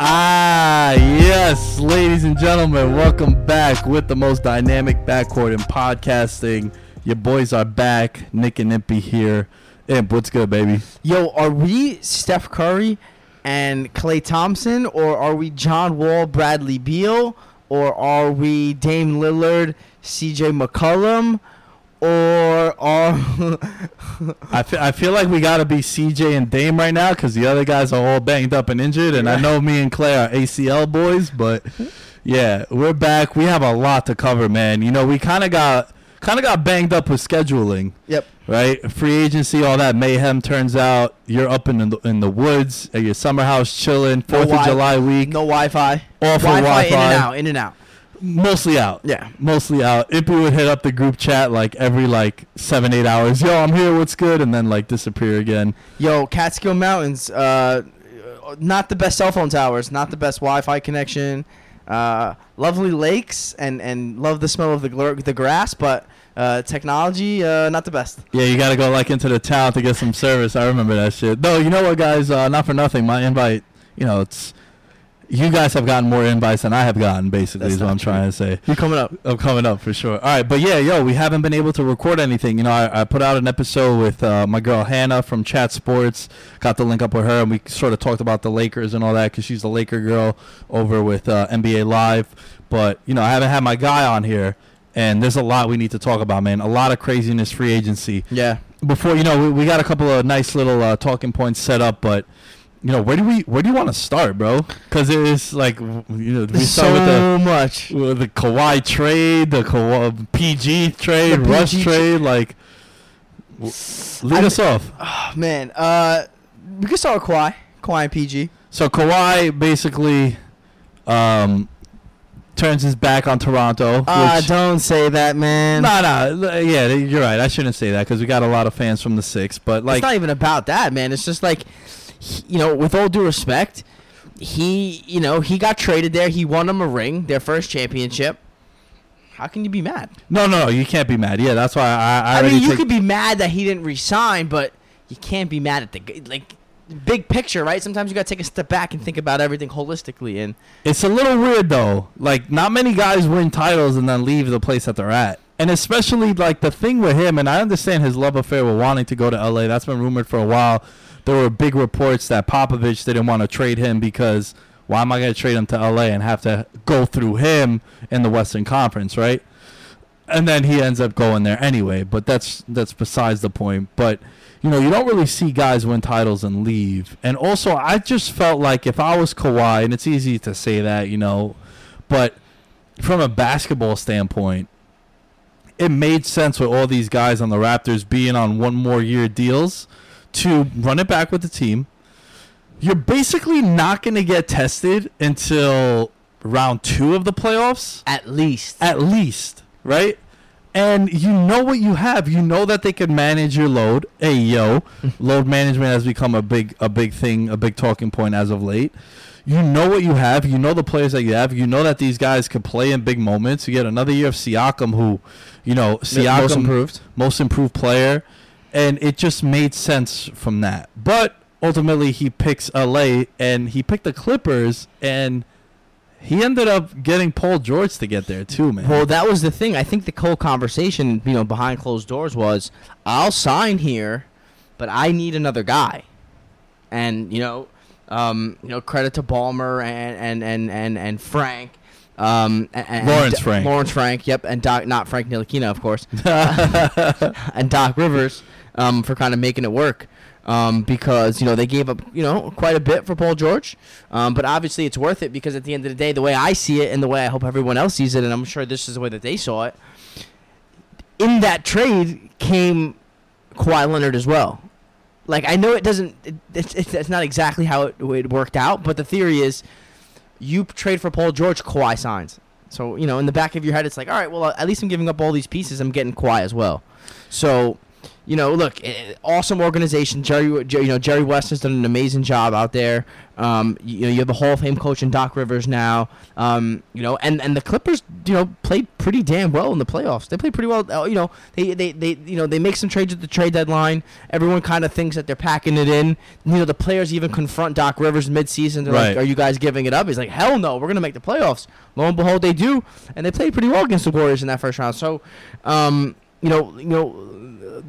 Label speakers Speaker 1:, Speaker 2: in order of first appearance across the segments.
Speaker 1: Ah, yes, ladies and gentlemen, welcome back with the most dynamic backcourt in podcasting. Your boys are back. Nick and Impy here. Imp, what's good, baby?
Speaker 2: Yo, are we Steph Curry and Klay Thompson, or are we John Wall, Bradley Beal, or are we Dame Lillard, C.J. McCollum, or are
Speaker 1: I feel, I feel like we got to be CJ and Dame right now because the other guys are all banged up and injured. And I know me and Klay are ACL boys, but yeah, we're back. We have a lot to cover, man. You know, we kind of got kind of got banged up with scheduling.
Speaker 2: yep?
Speaker 1: right? Free agency, all that mayhem. Turns out you're up in the in the woods at your summer house, chilling.
Speaker 2: No
Speaker 1: Fourth of
Speaker 2: wi-
Speaker 1: July week,
Speaker 2: No Wi-Fi.
Speaker 1: For
Speaker 2: Wi-Fi in and out, in and out.
Speaker 1: mostly out.
Speaker 2: Yeah.
Speaker 1: mostly out. Impy would hit up the group chat like every like seven eight hours. Yo, I'm here. What's good? And then like disappear again.
Speaker 2: Yo, Catskill Mountains. Uh, not the best cell phone towers. Not the best Wi-Fi connection. Uh, lovely lakes and and love the smell of the the grass, but uh, technology uh, not the best.
Speaker 1: Yeah, you got to go like into the town to get some service. I remember that shit. No, you know what, guys? Uh, not for nothing. My invite, you know, it's you guys have gotten more invites than I have gotten. Basically,
Speaker 2: That's
Speaker 1: is what I'm
Speaker 2: true.
Speaker 1: trying to say.
Speaker 2: You're coming up?
Speaker 1: I'm coming up for sure. All right, but yeah, yo, we haven't been able to record anything. You know, I, I put out an episode with uh, my girl Hannah from Chat Sports. Got the link up with her, and we sort of talked about the Lakers and all that because she's the Laker girl over with uh, NBA Live. But you know, I haven't had my guy on here, and there's a lot we need to talk about, man. A lot of craziness, free agency.
Speaker 2: Yeah.
Speaker 1: Before you know, we, we got a couple of nice little uh, talking points set up, but. You know where do we where do you want to start, bro? Because it is like you know we start
Speaker 2: so
Speaker 1: with the
Speaker 2: much.
Speaker 1: well, the Kawhi trade, the Kawhi, PG trade,
Speaker 2: The
Speaker 1: Rush
Speaker 2: PG
Speaker 1: trade, like lead
Speaker 2: I
Speaker 1: us off.
Speaker 2: Oh, man, uh, we can start with Kawhi. Kawhi and PG.
Speaker 1: So Kawhi basically um, turns his back on Toronto.
Speaker 2: Ah,
Speaker 1: which,
Speaker 2: don't say that, man.
Speaker 1: nah, nah, yeah, you're right. I shouldn't say that because we got a lot of fans from the six, but like
Speaker 2: it's not even about that, man. It's just like, he- you know, with all due respect, he, you know, he got traded there. He won them a ring, their first championship. How can you be mad?
Speaker 1: no, no, no, you can't be mad. Yeah, that's why I. I,
Speaker 2: I, mean, you
Speaker 1: take-
Speaker 2: could be mad that he didn't resign, but you can't be mad at the like big picture, right? Sometimes you got to take a step back and think about everything holistically. And
Speaker 1: It's a little weird though. Like not many guys win titles and then leave the place that they're at. And especially like the thing with him, and I understand his love affair with wanting to go to LA. That's been rumored for a while. There were big reports that Popovich didn't want to trade him because why am I going to trade him to LA and have to go through him in the Western Conference, right? and then he ends up going there anyway. But that's that's besides the point. But you know, you don't really see guys win titles and leave. And also, I just felt like if I was Kawhi, and it's easy to say that, you know, but from a basketball standpoint, it made sense with all these guys on the Raptors being on one more year deals to run it back with the team. You're basically not going to get tested until round two of the playoffs
Speaker 2: At least.
Speaker 1: at least, right? And you know what you have. You know that they can manage your load. Hey, yo, load management has become a big, a big thing, a big talking point as of late. You know what you have. You know the players that you have. You know that these guys can play in big moments. You get another year of Siakam, who, you know, Siakam
Speaker 2: most improved.
Speaker 1: most improved player, and it just made sense from that. But ultimately, he picks LA, and he picked the Clippers, and he ended up getting Paul George to get there too, man.
Speaker 2: Well, that was the thing. I think the whole conversation, you know, behind closed doors was, I'll sign here, but I need another guy. And you know, um, you know, credit to Ballmer and and and and, and Frank. Um, and, and-
Speaker 1: Lawrence Frank.
Speaker 2: Lawrence Frank, yep, and Doc, not Frank Ntilikina, of course, and Doc Rivers, um, for kind of making it work. Um, because you know they gave up you know quite a bit for Paul George, um, but obviously it's worth it because at the end of the day, the way I see it and the way I hope everyone else sees it, and I'm sure this is the way that they saw it. In that trade came Kawhi Leonard as well. Like I know it doesn't, it, it's, it's, not exactly how it, it worked out, but the theory is, you trade for Paul George, Kawhi signs. So you know in the back of your head, it's like, all right, well at least I'm giving up all these pieces, I'm getting Kawhi as well. So you know, look, awesome organization. Jerry, Jer- you know, Jerry West has done an amazing job out there. Um, you, you know, you have a Hall of Fame coach in Doc Rivers now. Um, you know, and, and the Clippers, you know, played pretty damn well in the playoffs. They played pretty well. uh, You know, they, they, they you know they make some trades at the trade deadline. Everyone kind of thinks that they're packing it in. You know, the players even confront Doc Rivers midseason. They're
Speaker 1: Right.
Speaker 2: like, "Are you guys giving it up?" He's like, "Hell no, we're gonna make the playoffs." Lo and behold, they do, and they played pretty well against the Warriors in that first round. So, um, you know, you know,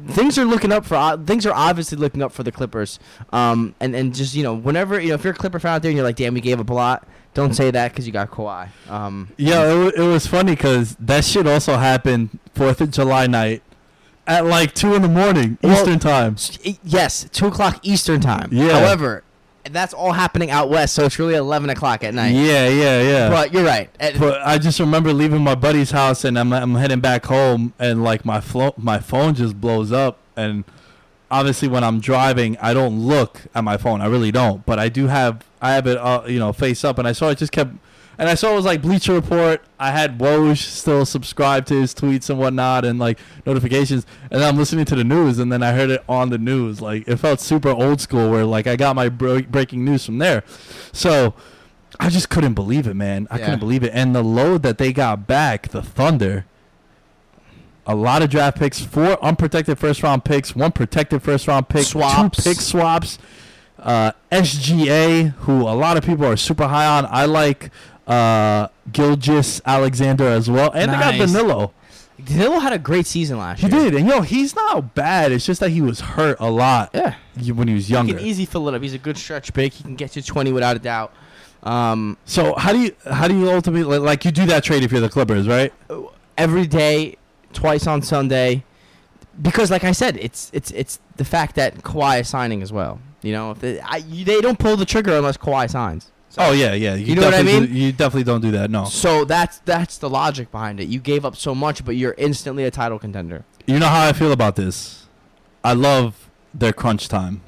Speaker 2: things are looking up for uh, things are obviously looking up for the Clippers. Um, and and just you know, whenever you know, if you're a Clipper fan out there and you're like, "Damn, we gave up a lot," don't say that because you got Kawhi. Um,
Speaker 1: Yeah, it, wa- it was funny because that shit also happened Fourth of July night at like two in the morning
Speaker 2: Well,
Speaker 1: Eastern time.
Speaker 2: yes, two o'clock Eastern time.
Speaker 1: Yeah.
Speaker 2: However, that's all happening out west, so it's really eleven o'clock at night.
Speaker 1: Yeah, yeah, yeah.
Speaker 2: But you're right.
Speaker 1: But I just remember leaving my buddy's house and I'm, I'm heading back home and like my flo- my phone just blows up and obviously when I'm driving I don't look at my phone I really don't but I do have I have it uh, you know face up and I saw it just kept and I saw it was like Bleacher Report I had Woj still subscribed to his tweets and whatnot and like notifications and then I'm listening to the news and then I heard it on the news like it felt super old school where like I got my bro- breaking news from there so I just couldn't believe it, man. I
Speaker 2: Yeah.
Speaker 1: couldn't believe it. And the load that they got back, the Thunder, a lot of draft picks, four unprotected first round picks, one protected first round pick,
Speaker 2: Swaps.
Speaker 1: two pick swaps, uh, SGA, who a lot of people are super high on. I like uh, Gilgeous-Alexander as well. And they got Danilo.
Speaker 2: Danilo had a great season last
Speaker 1: He
Speaker 2: year.
Speaker 1: did. And yo, he's not bad. It's just that he was hurt a lot
Speaker 2: Yeah.
Speaker 1: when he was younger.
Speaker 2: He can easy fill it up. He's a good stretch big. He can get to 20 without a doubt. Um,
Speaker 1: So how do you how do you ultimately like, you do that trade if you're the Clippers, right?
Speaker 2: every day, twice on Sunday, because like I said, it's it's it's the fact that Kawhi is signing as well. You know, if they, I, they don't pull the trigger unless Kawhi signs. So,
Speaker 1: Oh yeah, yeah.
Speaker 2: You know what I mean?
Speaker 1: do- you definitely don't do that. No.
Speaker 2: So that's that's the logic behind it. You gave up so much, but you're instantly a title contender.
Speaker 1: You know how I feel about this. I love their crunch time.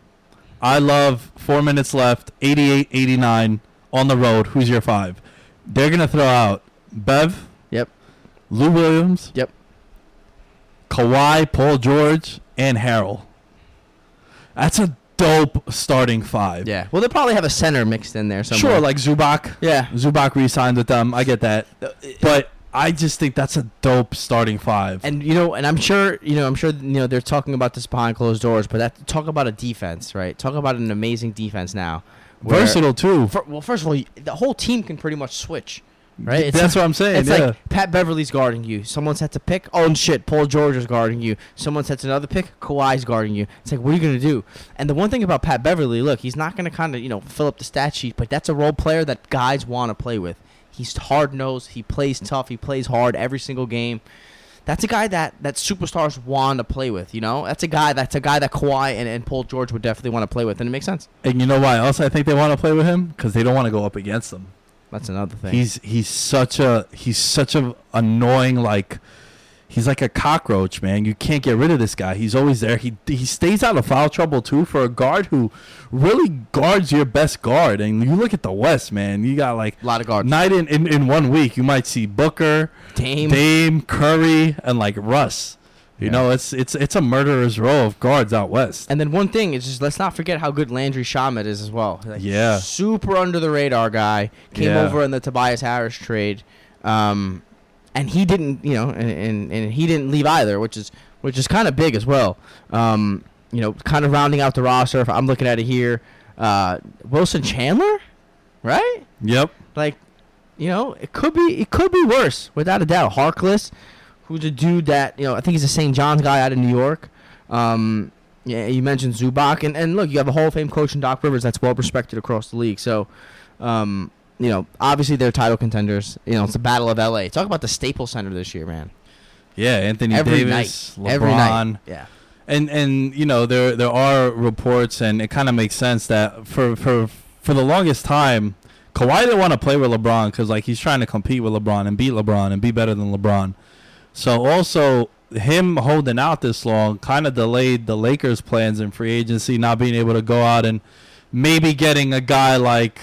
Speaker 1: I love four minutes left, 88, 89 on the road. Who's your five? They're gonna throw out Bev.
Speaker 2: Yep.
Speaker 1: Lou Williams.
Speaker 2: Yep.
Speaker 1: Kawhi, Paul George, and Harrell. That's a dope starting five.
Speaker 2: Yeah. Well, they probably have a center mixed in there somewhere.
Speaker 1: Sure, like Zubac.
Speaker 2: yeah.
Speaker 1: Zubac re-signed with them. I get that. Uh, but I just think that's a dope starting five.
Speaker 2: And you know, and I'm sure, you know, I'm sure, you know, they're talking about this behind closed doors, but that talk about a defense, right? Talk about an amazing defense now.
Speaker 1: Versatile too.
Speaker 2: fir- well, first of all, the whole team can pretty much switch, right? It's
Speaker 1: That's what I'm saying.
Speaker 2: It's
Speaker 1: yeah.
Speaker 2: like Pat Beverley's guarding you. Someone sets a pick. Oh and shit, Paul George is guarding you. Someone sets another pick. Kawhi's guarding you. It's like, what are you gonna do? And the one thing about Pat Beverley, look, he's not gonna kind of you know fill up the stat sheet, but that's a role player that guys want to play with. He's hard nosed. He plays tough. He plays hard every single game. that's a guy that that superstars want to play with. You know, that's a guy that's a guy that Kawhi and, and Paul George would definitely want to play with, and it makes sense.
Speaker 1: And you know why else I think they want to play with him? Because they don't want to go up against them.
Speaker 2: That's another thing.
Speaker 1: He's he's such a he's such a annoying like he's like a cockroach, man. You can't get rid of this guy. He's always there. He he stays out of foul trouble too for a guard who really guards your best guard. And you look at the West, man. You got like
Speaker 2: a lot of guards.
Speaker 1: night in, in in one week you might see Booker,
Speaker 2: Dame.
Speaker 1: Dame, Curry, and like Russ. You
Speaker 2: Yeah.
Speaker 1: know, it's it's it's a murderer's row of guards out west.
Speaker 2: And then one thing is just let's not forget how good Landry Shamet is as well. Like,
Speaker 1: Yeah.
Speaker 2: super under the radar guy came
Speaker 1: Yeah.
Speaker 2: over in the Tobias Harris trade, um, and he didn't, you know, and, and, and he didn't leave either, which is which is kind of big as well. Um, you know, kind of rounding out the roster. If I'm looking at it here, uh, Wilson Chandler, right?
Speaker 1: Yep.
Speaker 2: Like, you know, it could be it could be worse without a doubt. Harkless, who's a dude that you know I think he's a St. John's guy out of New York. Um, yeah, you mentioned Zubac, and, and look, you have a Hall of Fame coach in Doc Rivers that's well respected across the league. So, um, you know, obviously they're title contenders. You know, it's the battle of LA. Talk about the Staples Center this year, man.
Speaker 1: Yeah, Anthony
Speaker 2: Every
Speaker 1: Davis,
Speaker 2: night,
Speaker 1: LeBron.
Speaker 2: every night. Yeah.
Speaker 1: and and you know there there are reports and it kind of makes sense that for for for the longest time Kawhi didn't want to play with LeBron because like he's trying to compete with LeBron and beat LeBron and be better than LeBron. So also him holding out this long kind of delayed the Lakers' plans in free agency, not being able to go out and maybe getting a guy like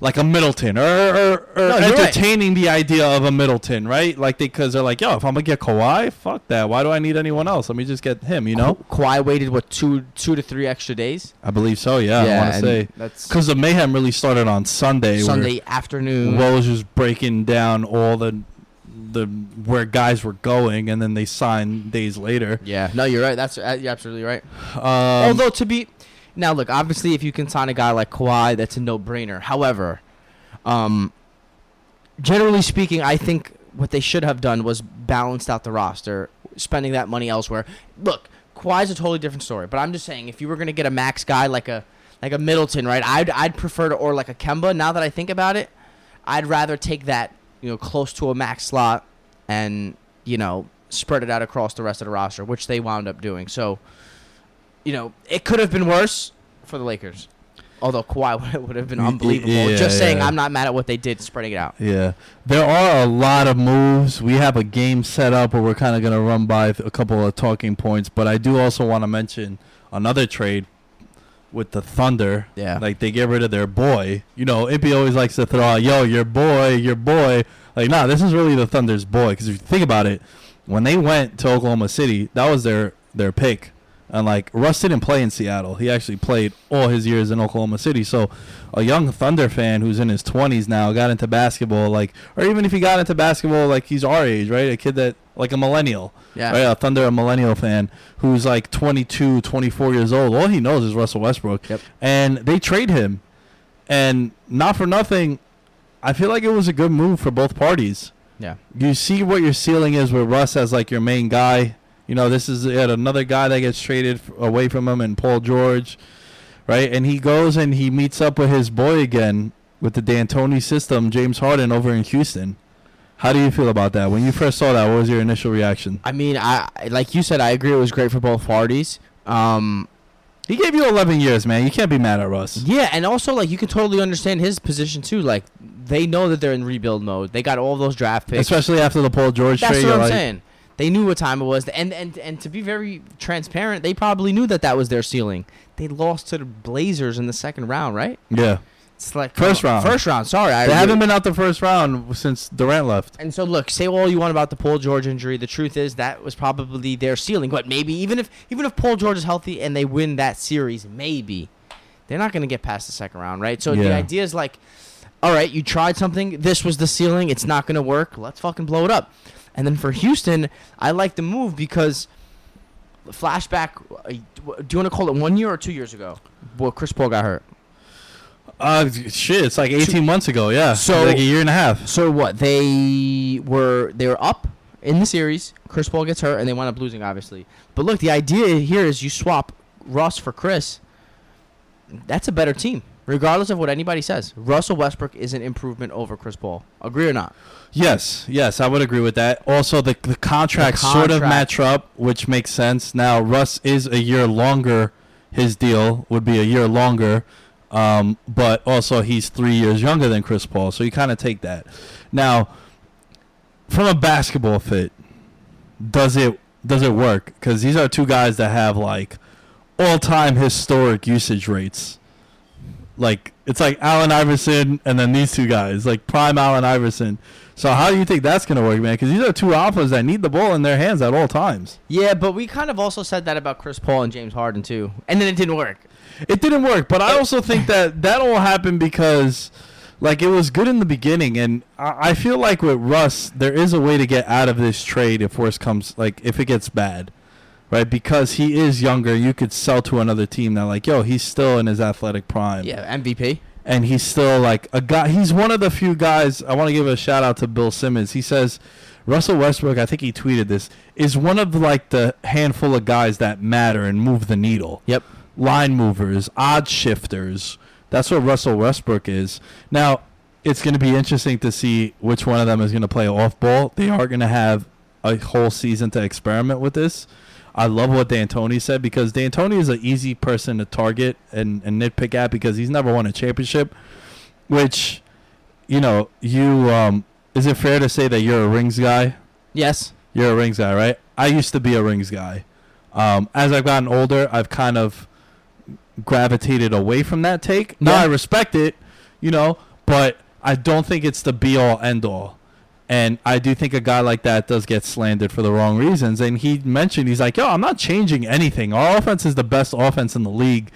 Speaker 1: like a Middleton or or, or
Speaker 2: No, you're right.
Speaker 1: entertaining the idea of a Middleton, right? Like they because they're like, yo, if I'm gonna get Kawhi, fuck that. Why do I need anyone else? Let me just get him. You know?
Speaker 2: Ka- Kawhi waited what two two to three extra days.
Speaker 1: I believe so. Yeah, I want to say
Speaker 2: that's
Speaker 1: because the mayhem really started on Sunday.
Speaker 2: Sunday afternoon.
Speaker 1: Woj was breaking down all the the where guys were going, and then they signed days later.
Speaker 2: yeah, no, you're right. That's uh, you're absolutely right.
Speaker 1: Um,
Speaker 2: Although to be now, look, obviously, if you can sign a guy like Kawhi, that's a no-brainer. However, um, generally speaking, I think what they should have done was balanced out the roster, spending that money elsewhere. Look, Kawhi's a totally different story, but I'm just saying, if you were gonna get a max guy like a like a Middleton, right? I'd I'd prefer to or like a Kemba. Now that I think about it, I'd rather take that you know close to a max slot and you know spread it out across the rest of the roster, which they wound up doing. So you know, it could have been worse for the Lakers. Although Kawhi would- would have been unbelievable.
Speaker 1: yeah,
Speaker 2: Just saying,
Speaker 1: yeah.
Speaker 2: I'm not mad at what they did, spreading it out.
Speaker 1: Yeah, there are a lot of moves. We have a game set up where we're kind of gonna run by a couple of talking points, but I do also want to mention another trade with the Thunder.
Speaker 2: Yeah.
Speaker 1: like they get rid of their boy. You know, Impy always likes to throw out, "Yo, your boy, your boy." Like, nah, this is really the Thunder's boy. Because if you think about it, when they went to Oklahoma City, that was their their pick. And like Russ didn't play in Seattle. He actually played all his years in Oklahoma City. So a young Thunder fan who's in his 20s now got into basketball like or even if he got into basketball like he's our age, right? A kid that like a millennial.
Speaker 2: Yeah.
Speaker 1: Right? A Thunder a millennial fan who's like 22, 24 years old. All he knows is Russell Westbrook.
Speaker 2: Yep.
Speaker 1: And they trade him. And not for nothing, I feel like it was a good move for both parties
Speaker 2: Yeah.
Speaker 1: you see what your ceiling is with Russ as like your main guy. You know, this is yet another guy that gets traded away from him, and Paul George, right? And he goes and he meets up with his boy again with the D'Antoni system, James Harden, over in Houston. How do you feel about that? When you first saw that, what was your initial reaction?
Speaker 2: I mean, I like you said, I agree. It was great for both parties. Um,
Speaker 1: He gave you 11 years, man. You can't be mad at Russ.
Speaker 2: yeah, and also like you can totally understand his position too. Like they know that they're in rebuild mode. They got all those draft picks.
Speaker 1: Especially after the Paul George
Speaker 2: That's
Speaker 1: trade.
Speaker 2: what I'm
Speaker 1: like,
Speaker 2: saying. They knew what time it was, and and and to be very transparent, they probably knew that that was their ceiling. They lost to the Blazers in the second round, right?
Speaker 1: Yeah.
Speaker 2: It's like
Speaker 1: First oh, round.
Speaker 2: First round. Sorry, I
Speaker 1: They haven't been out the first round since Durant left.
Speaker 2: And so look, say all you want about the Paul George injury. The truth is that was probably their ceiling. But maybe even if even if Paul George is healthy and they win that series, maybe they're not going to get past the second round, right? So the idea is like, all right, you tried something. This was the ceiling. It's not going to work. Let's fucking blow it up. And then for Houston, I like the move because flashback. uh, Do you want to call it one year or two years ago? Well, Chris Paul got hurt.
Speaker 1: Uh, shit, it's like 18 months ago, yeah.
Speaker 2: So-
Speaker 1: like a year and a half.
Speaker 2: So what? They were they were up in the series. Chris Paul gets hurt, and they wind up losing, obviously. But look, the idea here is you swap Russ for Chris. That's a better team. Regardless of what anybody says, Russell Westbrook is an improvement over Chris Paul. Agree or not?
Speaker 1: Yes, yes, I would agree with that. Also, the the contracts sort of match up, which makes sense. Now, Russ is a year longer. His deal would be a year longer, um, but also he's three years younger than Chris Paul, so you kind of take that. Now, from a basketball fit, does it does it work? Because these are two guys that have like all time historic usage rates. Like it's like Allen Iverson and then these two guys, like prime Allen Iverson. So how do you think that's gonna work, man? Because these are two alphas that need the ball in their hands at all times.
Speaker 2: Yeah, but we kind of also said that about Chris Paul and James Harden too, and then it didn't work.
Speaker 1: It didn't work, but I also think that that all happened because, like, it was good in the beginning, and I, I feel like with Russ, there is a way to get out of this trade if worse comes, like, if it gets bad, right? Because he is younger, you could sell to another team that, like, yo, he's still in his athletic prime.
Speaker 2: Yeah, MVP.
Speaker 1: and he's still like a guy. He's one of the few guys. I want to give a shout out to Bill Simmons. He says Russell Westbrook. I think he tweeted this is one of like the handful of guys that matter and move the needle.
Speaker 2: Yep.
Speaker 1: Line movers, odd shifters. That's what Russell Westbrook is. Now, it's going to be interesting to see which one of them is going to play off ball. They are going to have a whole season to experiment with this. I love what D'Antoni said because D'Antoni is an easy person to target and, and nitpick at because he's never won a championship. Which, you know, you um, is it fair to say that you're a rings guy?
Speaker 2: Yes.
Speaker 1: You're a rings guy, right? I used to be a rings guy. Um, as I've gotten older, I've kind of gravitated away from that take. Now I respect it, you know, but I don't think it's the be all end all. And I do think a guy like that does get slandered for the wrong reasons. And he mentioned, he's like, yo, I'm not changing anything. Our offense is the best offense in the league.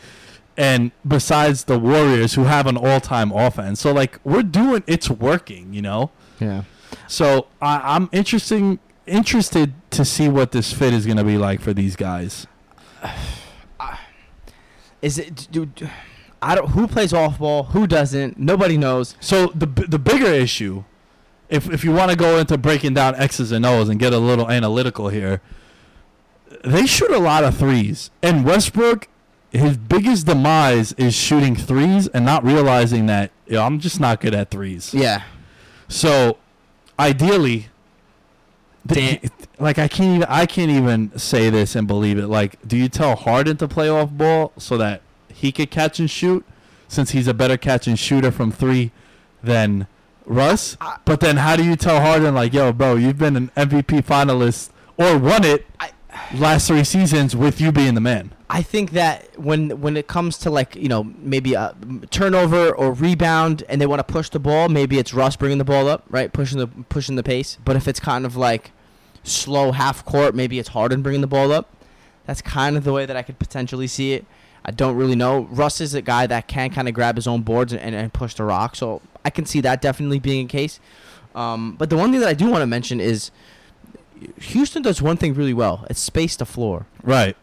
Speaker 1: And besides the Warriors, who have an all time offense. So, like, we're doing, it's working, you know?
Speaker 2: Yeah.
Speaker 1: So I, I'm interesting interested to see what this fit is going to be like for these guys.
Speaker 2: Is it? Dude, I don't. Who plays off ball? Who doesn't? Nobody knows.
Speaker 1: So the the bigger issue, if if you want to go into breaking down X's and O's and get a little analytical here, they shoot a lot of threes, and Westbrook, his biggest demise is shooting threes and not realizing that yo, I'm just not good at threes.
Speaker 2: Yeah.
Speaker 1: So, ideally,
Speaker 2: Dan-
Speaker 1: like I can't even I can't even say this and believe it. Like, do you tell Harden to play off ball so that he could catch and shoot, since he's a better catch and shooter from three than Russ?
Speaker 2: I-
Speaker 1: but then how do you tell Harden like, yo, bro, you've been an MVP finalist or won it
Speaker 2: I-
Speaker 1: last three seasons with you being the man?
Speaker 2: I think that when when it comes to like you know maybe a turnover or rebound and they want to push the ball, maybe it's Russ bringing the ball up, right, pushing the pushing the pace. But if it's kind of like slow half court, maybe it's Harden bringing the ball up. That's kind of the way that I could potentially see it. I don't really know. Russ is a guy that can kind of grab his own boards and, and, and push the rock, so I can see that definitely being a case. Um, but the one thing that I do want to mention is Houston does one thing really well. It's space the floor.
Speaker 1: Right.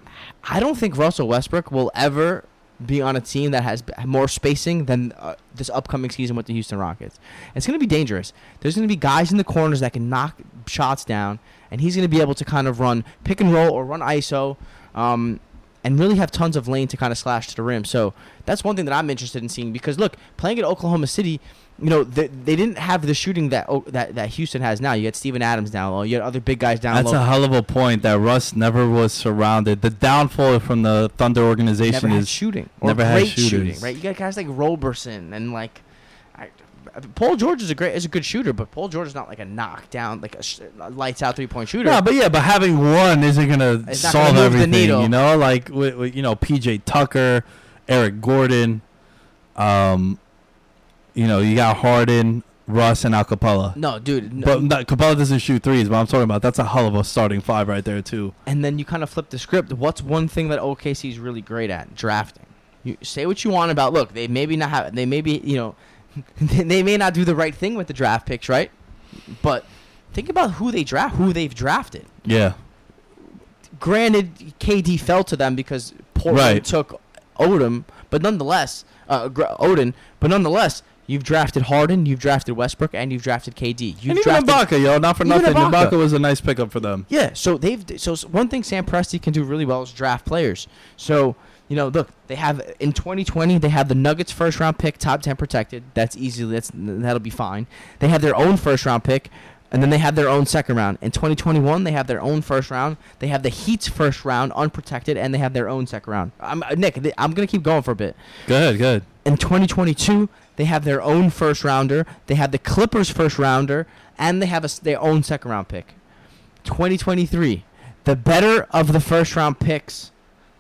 Speaker 2: I don't think Russell Westbrook will ever be on a team that has more spacing than uh, this upcoming season with the Houston Rockets. It's going to be dangerous. There's going to be guys in the corners that can knock shots down, and he's going to be able to kind of run pick and roll or run ISO, um, and really have tons of lane to kind of slash to the rim. So that's one thing that I'm interested in seeing because look, playing at Oklahoma City. You know they, they didn't have the shooting that, O- that that Houston has now. You got Steven Adams down low. You got other big guys down
Speaker 1: That's
Speaker 2: low.
Speaker 1: a hell of a point that Russ never was surrounded. The downfall from the Thunder organization
Speaker 2: never had
Speaker 1: is
Speaker 2: shooting
Speaker 1: never had
Speaker 2: shooting, right? You got guys like Roberson and like I, Paul George is a great is a good shooter, but Paul George is not like a knockdown like a, sh- lights out three point shooter.
Speaker 1: No, but yeah, but having one isn't gonna
Speaker 2: It's
Speaker 1: solve
Speaker 2: gonna
Speaker 1: everything.
Speaker 2: needle.
Speaker 1: You know, like with, with, you know PJ Tucker, Eric Gordon, um, you know you got Harden, Russ, and Alcapella.
Speaker 2: no, dude. No.
Speaker 1: But not, Capela doesn't shoot threes. But I'm talking about that's a hell of a starting five right there too.
Speaker 2: and then you kind of flip the script. What's one thing that OKC is really great at? Drafting. You say what you want about. Look, they maybe not have. They maybe you know, they may not do the right thing with the draft picks, right? But think about who they draft, who they've drafted.
Speaker 1: Yeah,
Speaker 2: granted, KD fell to them because Portland
Speaker 1: Right.
Speaker 2: took Odom, but nonetheless, uh, Gr- Oden, but nonetheless, you've drafted Harden, you've drafted Westbrook, and you've drafted KD. You've
Speaker 1: and even
Speaker 2: drafted,
Speaker 1: Ibaka, yo, not for nothing.
Speaker 2: Ibaka.
Speaker 1: Ibaka was a nice pickup for them.
Speaker 2: yeah. So they've so one thing Sam Presti can do really well is draft players. So You know, look, they have in 2020 they have the Nuggets first round pick, top 10 protected. That's easily that's that'll be fine. They have their own first round pick, and then they have their own second round. In 2021 they have their own first round. They have the Heat's first round unprotected, and they have their own second round. I'm, uh, Nick, I'm gonna keep going for a bit.
Speaker 1: Good, good.
Speaker 2: In 2022 they have their own first rounder. They have the Clippers first rounder, and they have a their own second round pick. 2023, the better of the first round picks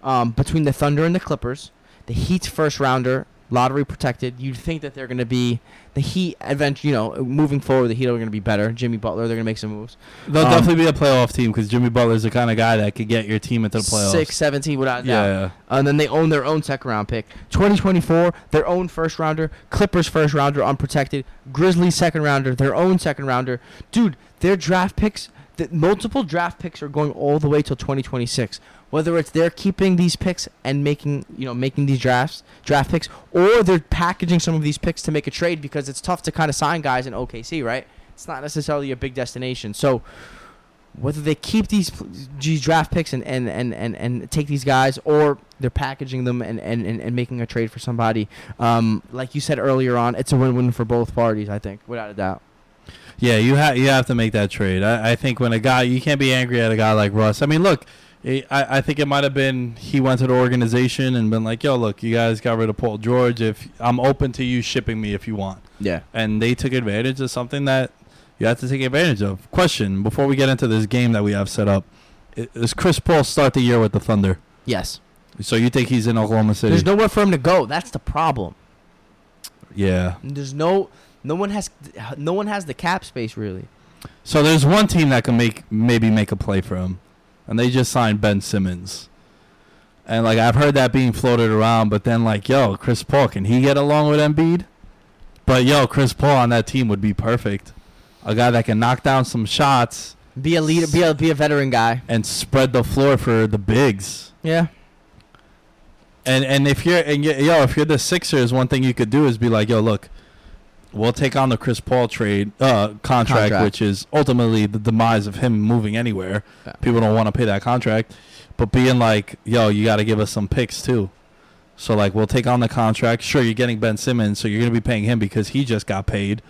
Speaker 2: um, between the Thunder and the Clippers. The Heat's first rounder, lottery protected. You'd think that they're going to be the Heat. Eventually, you know, moving forward, the Heat are going to be better. Jimmy Butler, they're going to make some moves.
Speaker 1: They'll
Speaker 2: Um,
Speaker 1: definitely be a playoff team because Jimmy Butler's the kind of guy that could get your team into the playoffs.
Speaker 2: Six, seventeen, without a doubt.
Speaker 1: yeah, yeah.
Speaker 2: And then they own their own second round pick. 2024, their own first rounder. Clippers first rounder, unprotected. Grizzlies second rounder, their own second rounder. Dude, their draft picks, the multiple draft picks are going all the way till 2026. Whether it's they're keeping these picks and making, you know, making these drafts, draft picks, or they're packaging some of these picks to make a trade because it's tough to kind of sign guys in OKC, right? It's not necessarily a big destination. So, whether they keep these these draft picks and, and, and, and, and take these guys or they're packaging them and, and, and, and making a trade for somebody, um, like you said earlier on, it's a win-win for both parties, I think, without a doubt.
Speaker 1: Yeah, you have you have to make that trade. I, I think when a guy you can't be angry at a guy like Russ. I mean, look, I, I think it might have been he went to the organization and been like, "Yo, look, you guys got rid of Paul George. If I'm open to you shipping me if you want,"
Speaker 2: Yeah.
Speaker 1: and they took advantage of something that you have to take advantage of. Question: Before we get into this game that we have set up, does Chris Paul start the year with the Thunder?
Speaker 2: Yes.
Speaker 1: So you think he's in Oklahoma City?
Speaker 2: There's nowhere for him to go. That's the problem.
Speaker 1: yeah.
Speaker 2: There's no no one has no one has the cap space really.
Speaker 1: So there's one team that can make maybe make a play for him, and they just signed Ben Simmons. And like I've heard that being floated around, but then like yo, Chris Paul can he get along with Embiid? But yo, Chris Paul on that team would be perfect. A guy that can knock down some shots
Speaker 2: Be a leader, be a be a veteran guy.
Speaker 1: and spread the floor for the bigs.
Speaker 2: Yeah.
Speaker 1: And and if you're and yo, if you're the Sixers, one thing you could do is be like, yo, look, we'll take on the Chris Paul trade uh, contract,
Speaker 2: Contract.
Speaker 1: which is ultimately the demise of him moving anywhere.
Speaker 2: Yeah.
Speaker 1: People don't want to pay that contract, but being like, yo, you got to give us some picks too. So like, we'll take on the contract. Sure, you're getting Ben Simmons, so you're gonna be paying him because he just got paid.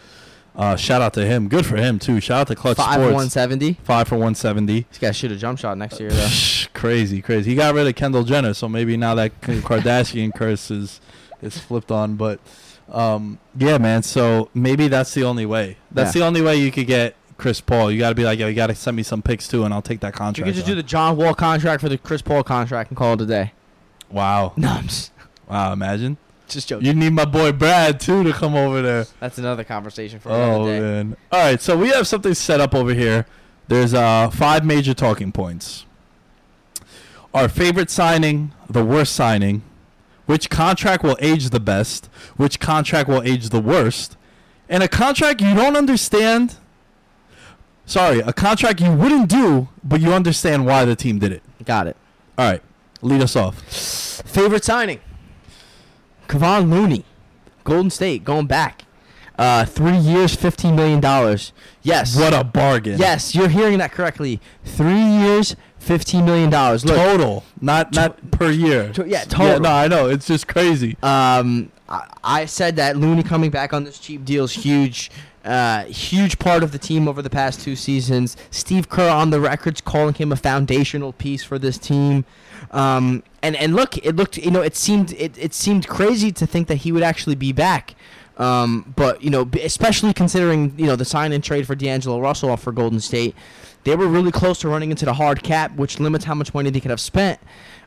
Speaker 1: Uh, shout out to him. Good for him too. Shout out to Klutch
Speaker 2: Five
Speaker 1: Sports.
Speaker 2: one seventy.
Speaker 1: Five for one seventy.
Speaker 2: This guy shoot a jump shot next year though.
Speaker 1: crazy, crazy. He got rid of Kendall Jenner, so maybe now that Kardashian curse is is flipped on. But um, yeah, man. So maybe that's the only way. That's
Speaker 2: Yeah.
Speaker 1: the only way you could get Chris Paul. You got to be like, yo, you got to send me some picks too, and I'll take that contract.
Speaker 2: You could just do the John Wall contract for the Chris Paul contract and call it a day.
Speaker 1: wow,
Speaker 2: No, I'm just,
Speaker 1: wow. Imagine
Speaker 2: just joking.
Speaker 1: you need my boy Brad too to come over there.
Speaker 2: That's another conversation for
Speaker 1: Oh
Speaker 2: another day.
Speaker 1: man. All right, so we have something set up over here. There's uh five major talking points. Our favorite signing, the worst signing, which contract will age the best, which contract will age the worst, and a contract you don't understand. Sorry, a contract you wouldn't do, but you understand why the team did it.
Speaker 2: Got it.
Speaker 1: All right, lead us off.
Speaker 2: Favorite signing? Kevon Looney, Golden State, going back. Uh, three years, fifteen million dollars. Yes.
Speaker 1: What a bargain.
Speaker 2: Yes, you're hearing that correctly. Three years, fifteen million dollars.
Speaker 1: Total, not not per year.
Speaker 2: to- yeah, total.
Speaker 1: Yeah, no, I know. It's just crazy.
Speaker 2: Um, I, I said that Looney coming back on this cheap deal is huge. Uh, huge part of the team over the past two seasons. Steve Kerr on the records calling him a foundational piece for this team. Um, and and look, it looked you know it seemed it, it seemed crazy to think that he would actually be back. Um, but you know, especially considering you know the sign and trade for D'Angelo Russell for Golden State, they were really close to running into the hard cap, which limits how much money they could have spent.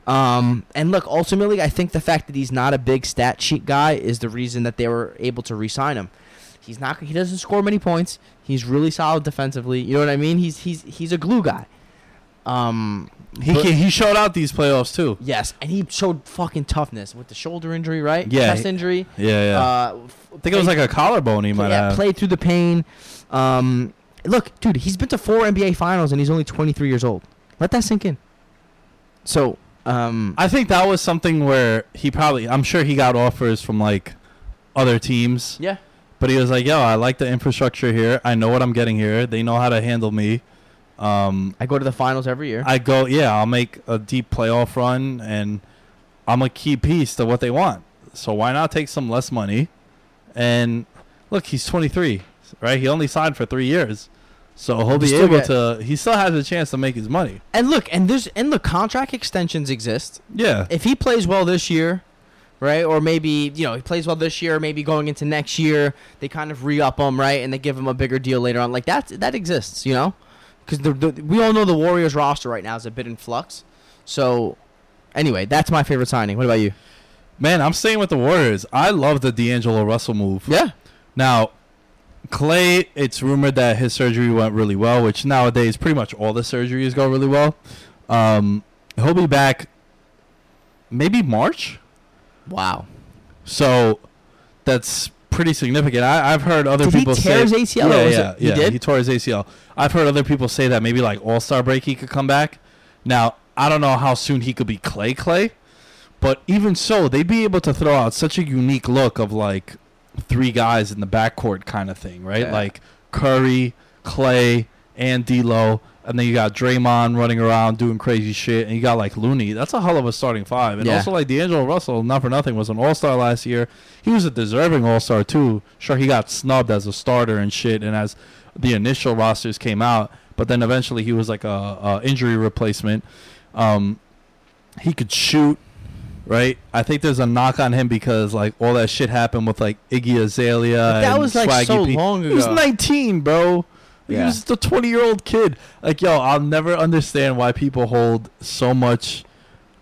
Speaker 2: Um, and look, ultimately, I think the fact that he's not a big stat sheet guy is the reason that they were able to re-sign him. He's not. He doesn't score many points. He's really solid defensively. You know what I mean? He's he's he's a glue guy. Um,
Speaker 1: He
Speaker 2: but-
Speaker 1: ca- he showed out these playoffs too.
Speaker 2: yes, and he showed fucking toughness with the shoulder injury, right?
Speaker 1: Yeah,
Speaker 2: chest injury.
Speaker 1: Yeah, yeah.
Speaker 2: Uh,
Speaker 1: I think it was like a collarbone he might
Speaker 2: yeah,
Speaker 1: have.
Speaker 2: played through the pain. Um, look, dude, he's been to four NBA finals and he's only 23 years old. Let that sink in. So, um,
Speaker 1: I think that was something where he probably I'm sure he got offers from like other teams,
Speaker 2: yeah,
Speaker 1: but he was like, "Yo, I like the infrastructure here. I know what I'm getting here. They know how to handle me. Um,
Speaker 2: I go to the finals every year.
Speaker 1: I go, yeah, I'll make a deep playoff run, and I'm a key piece to what they want. So why not take some less money? And look, he's 23, right? He only signed for three years, so he'll be able
Speaker 2: get-
Speaker 1: to. He still has a chance to make his money.
Speaker 2: And look, and there's and the contract extensions exist.
Speaker 1: Yeah,
Speaker 2: If he plays well this year, right, or maybe you know he plays well this year, maybe going into next year, they kind of re up him, right, and they give him a bigger deal later on. Like that, that exists, you know, because we all know the Warriors roster right now is a bit in flux. So, anyway, that's my favorite signing. What about you?
Speaker 1: man, I'm staying with the Warriors. I love the D'Angelo Russell move.
Speaker 2: Yeah,
Speaker 1: Now, Klay, it's rumored that his surgery went really well, which nowadays pretty much all the surgeries go really well. Um, he'll be back maybe March.
Speaker 2: wow.
Speaker 1: So that's pretty significant. I, I've heard other
Speaker 2: Did he
Speaker 1: people
Speaker 2: tear
Speaker 1: say
Speaker 2: his ACL
Speaker 1: Yeah, yeah,
Speaker 2: it- he did?
Speaker 1: He tore his ACL. I've heard other people say that maybe like All Star break he could come back. Now I don't know how soon he could be Klay Klay, but even so, they'd be able to throw out such a unique look of like three guys in the backcourt kind of thing, right?
Speaker 2: Yeah.
Speaker 1: Like Curry, Klay, and D'Lo, and then you got Draymond running around doing crazy shit, and you got like Looney. That's a hell of a starting five. And
Speaker 2: Yeah.
Speaker 1: also like D'Angelo Russell, not for nothing, was an All Star last year. He was a deserving All Star too. Sure, he got snubbed as a starter and shit, and as the initial rosters came out, but then eventually he was like a, a injury replacement. Um, he could shoot, right? I think there's a knock on him because like all that shit happened with like Iggy Azalea.
Speaker 2: But that was, like,
Speaker 1: Swaggy
Speaker 2: so
Speaker 1: P.
Speaker 2: long ago.
Speaker 1: He was 19, bro. He
Speaker 2: Yeah.
Speaker 1: was the 20 year old kid. Like, yo, I'll never understand why people hold so much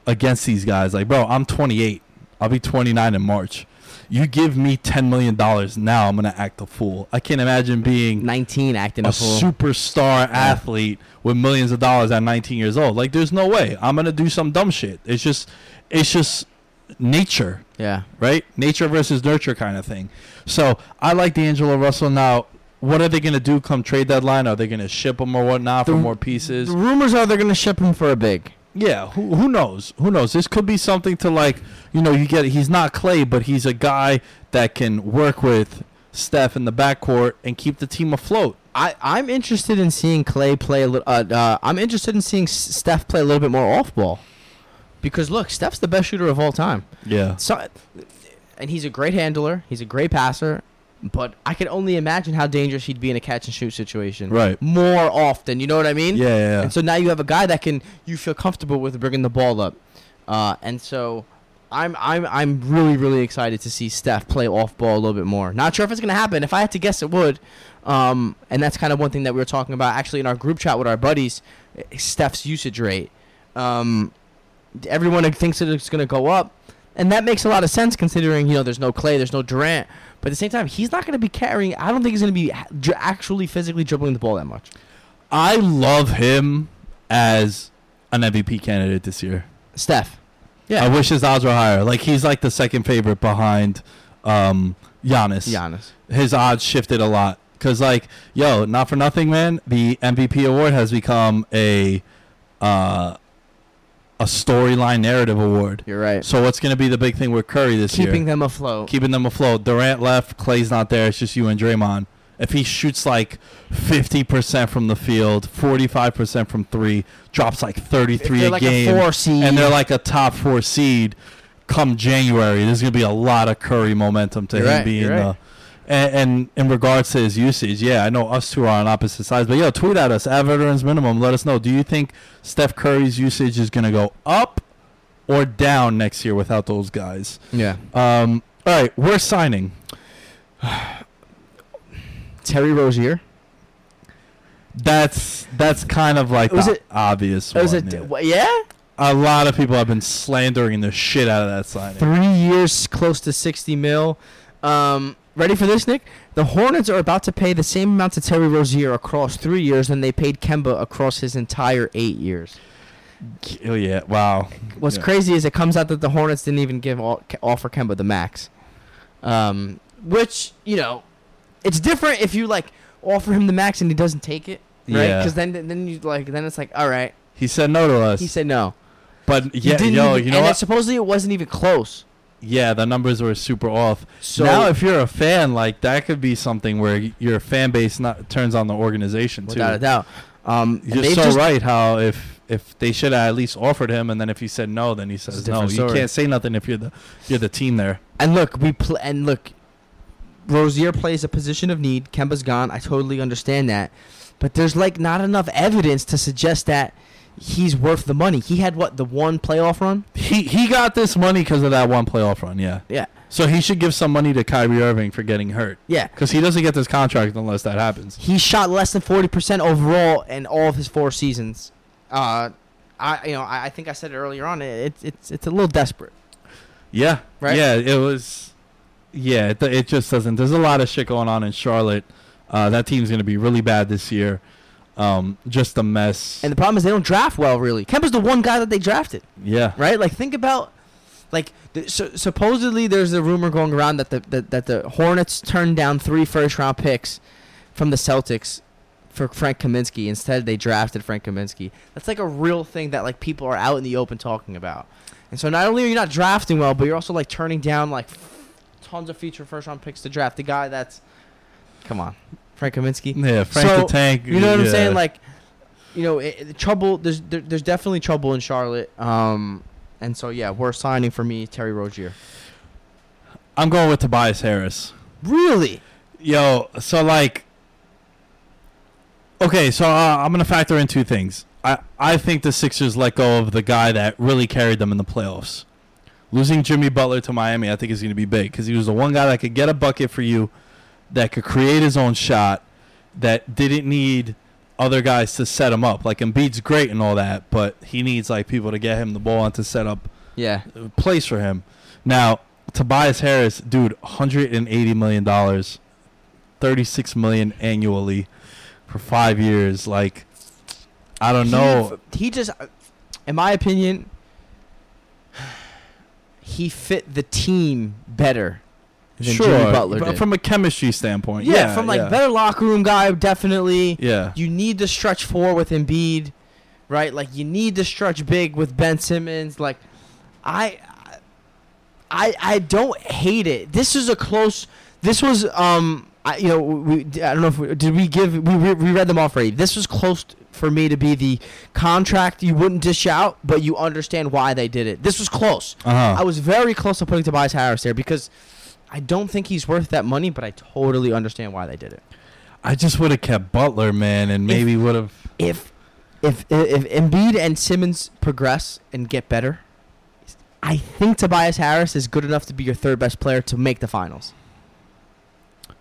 Speaker 1: against these guys. Like, bro, I'm 28. I'll be 29 in March. You give me $10 million now, I'm going to act a fool. I can't imagine being
Speaker 2: Nineteen acting
Speaker 1: a
Speaker 2: a fool.
Speaker 1: superstar athlete with millions of dollars at 19 years old. Like, there's no way. I'm going to do some dumb shit. It's just, it's just nature
Speaker 2: yeah.
Speaker 1: right? Nature versus nurture kind of thing. So I like D'Angelo Russell. Now, what are they going to do come trade deadline? Are they going to ship him or whatnot for
Speaker 2: The-
Speaker 1: more pieces?
Speaker 2: The rumors are they're gonna ship him for a big.
Speaker 1: Yeah, who, who knows? Who knows? This could be something to like, you know, you get. He's not Klay, but he's a guy that can work with Steph in the backcourt and keep the team afloat.
Speaker 2: I, I'm interested in seeing Klay play a little. Uh, uh, I'm interested in seeing Steph play a little bit more off ball, because look, Steph's the best shooter of all time.
Speaker 1: Yeah.
Speaker 2: So, and he's a great handler. He's a great passer. But I can only imagine how dangerous he'd be in a catch and shoot situation.
Speaker 1: Right.
Speaker 2: More often, you know what I mean?
Speaker 1: Yeah, yeah.
Speaker 2: And so now you have a guy that can you feel comfortable with bringing the ball up, uh, and so I'm I'm I'm really really excited to see Steph play off ball a little bit more. Not sure if it's gonna happen. If I had to guess, it would. Um, and that's kind of one thing that we were talking about actually in our group chat with our buddies. eh, Steph's usage rate. Um, everyone thinks that it's gonna go up, and that makes a lot of sense considering you know there's no Klay, there's no Durant. But at the same time, he's not going to be carrying. I don't think he's going to be dr- actually physically dribbling the ball that much.
Speaker 1: I love him as an MVP candidate this year.
Speaker 2: Steph. Yeah.
Speaker 1: I wish his odds were higher. Like he's like the second favorite behind um Giannis.
Speaker 2: Giannis.
Speaker 1: His odds shifted a lot cuz like yo, not for nothing man, the MVP award has become a uh a storyline narrative award.
Speaker 2: You're right.
Speaker 1: So what's going to be the big thing with Curry this year?
Speaker 2: Keeping them afloat.
Speaker 1: keeping them afloat. Durant left, Klay's not there. It's just you and Draymond. If he shoots like 50% from the field, 45% from three, drops like 33
Speaker 2: they're
Speaker 1: a
Speaker 2: like a
Speaker 1: game,
Speaker 2: four seed.
Speaker 1: and they're like a top four seed, come January, there's gonna be a lot of Curry momentum to
Speaker 2: You're
Speaker 1: him
Speaker 2: right,
Speaker 1: being
Speaker 2: you're right.
Speaker 1: And, and in regards to his usage, yeah, I know us two are on opposite sides, but yo, tweet at us at veterans minimum. Let us know. Do you think Steph Curry's usage is gonna go up or down next year without those guys?
Speaker 2: yeah.
Speaker 1: Um, all right, we're signing.
Speaker 2: Terry Rozier.
Speaker 1: That's that's kind of like
Speaker 2: Was
Speaker 1: the
Speaker 2: it-
Speaker 1: obvious.
Speaker 2: Was
Speaker 1: one,
Speaker 2: it?
Speaker 1: yeah.
Speaker 2: Yeah.
Speaker 1: A lot of people have been slandering the shit out of that signing.
Speaker 2: Three years, close to sixty mil. Um, ready for this, Nick? The Hornets are about to pay the same amount to Terry Rozier across three years than they paid Kemba across his entire eight years.
Speaker 1: Oh yeah! Wow.
Speaker 2: What's
Speaker 1: Yeah.
Speaker 2: crazy is it comes out that the Hornets didn't even give all, offer Kemba the max, um, which you know, it's different if you like offer him the max and he doesn't take it, right?
Speaker 1: Yeah.
Speaker 2: Because then then you like then it's like all right,
Speaker 1: He said no to us.
Speaker 2: he said no.
Speaker 1: but yeah,
Speaker 2: didn't
Speaker 1: yo,
Speaker 2: even-
Speaker 1: you know
Speaker 2: and supposedly it wasn't even close.
Speaker 1: Yeah, the numbers were super off.
Speaker 2: So
Speaker 1: now, if you're a fan, like that could be something where your fan base not turns on the organization too.
Speaker 2: without a doubt, um,
Speaker 1: You're so
Speaker 2: just-
Speaker 1: right. How if if they should have at least offered him, and then if he said no, then he says no.
Speaker 2: different
Speaker 1: You can't say nothing if you're the you're the team there.
Speaker 2: And look, we pl- and look, Rozier plays a position of need. Kemba's gone. I totally understand that, but there's like not enough evidence to suggest that he's worth the money. He had what the one playoff run.
Speaker 1: He he got this money because of that one playoff run. Yeah.
Speaker 2: Yeah,
Speaker 1: So he should give some money to Kyrie Irving for getting hurt
Speaker 2: yeah.
Speaker 1: because he doesn't get this contract unless that happens.
Speaker 2: He shot less than forty percent overall in all of his four seasons. Uh, I you know I, I think I said it earlier on. It, it's it's it's a little desperate.
Speaker 1: Yeah.
Speaker 2: Right?
Speaker 1: Yeah. It was. Yeah. It, it just doesn't. There's a lot of shit going on in Charlotte. Uh, that team's gonna be really bad this year. Um, just a mess.
Speaker 2: And the problem is they don't draft well. Really, Kemba's the one guy that they drafted.
Speaker 1: yeah.
Speaker 2: right? Like think about like th- so, supposedly there's a rumor going around that the that, that the Hornets turned down three first round picks from the Celtics for Frank Kaminsky. Instead, they drafted Frank Kaminsky. That's like a real thing that like people are out in the open talking about. And so not only are you not drafting well, but you're also like turning down like tons of future first round picks to draft the guy that's come on, Frank Kaminsky.
Speaker 1: Yeah. Frank
Speaker 2: So,
Speaker 1: the Tank.
Speaker 2: You know what I'm saying? Like, you know, it, it- trouble. There's there, there's definitely trouble in Charlotte. Um, and so yeah, worst signing for me, Terry Rozier.
Speaker 1: I'm going with Tobias Harris.
Speaker 2: Really?
Speaker 1: Yo, so like, okay, so uh, I'm gonna factor in two things. I I think the Sixers let go of the guy that really carried them in the playoffs. Losing Jimmy Butler to Miami, I think is gonna be big because he was the one guy that could get a bucket for you, that could create his own shot, that didn't need other guys to set him up. Like Embiid's great and all that, but he needs like people to get him the ball and to set up
Speaker 2: Yeah.
Speaker 1: Uh, place for him. Now, Tobias Harris, dude, 180 million dollars, 36 million annually for 5 years like I don't know.
Speaker 2: He, he just, uh, in my opinion, he fit the team better than
Speaker 1: sure,
Speaker 2: Jimmy Butler
Speaker 1: but
Speaker 2: did.
Speaker 1: from a chemistry standpoint.
Speaker 2: yeah,
Speaker 1: Yeah,
Speaker 2: from like
Speaker 1: yeah.
Speaker 2: better locker room guy, definitely.
Speaker 1: Yeah.
Speaker 2: You need to stretch four with Embiid, right? Like you need to stretch big with Ben Simmons. Like I I I don't hate it. This is a close this was um I you know we I don't know if we, did we give we re- we read them off already. This was close t- for me to be the contract you wouldn't dish out, but you understand why they did it. This was close.
Speaker 1: Uh-huh.
Speaker 2: I was very close to putting Tobias Harris there because I don't think he's worth that money, but I totally understand why they did it.
Speaker 1: I just would have kept Butler, man, and maybe would have
Speaker 2: if if if Embiid and Simmons progress and get better, I think Tobias Harris is good enough to be your third best player to make the finals.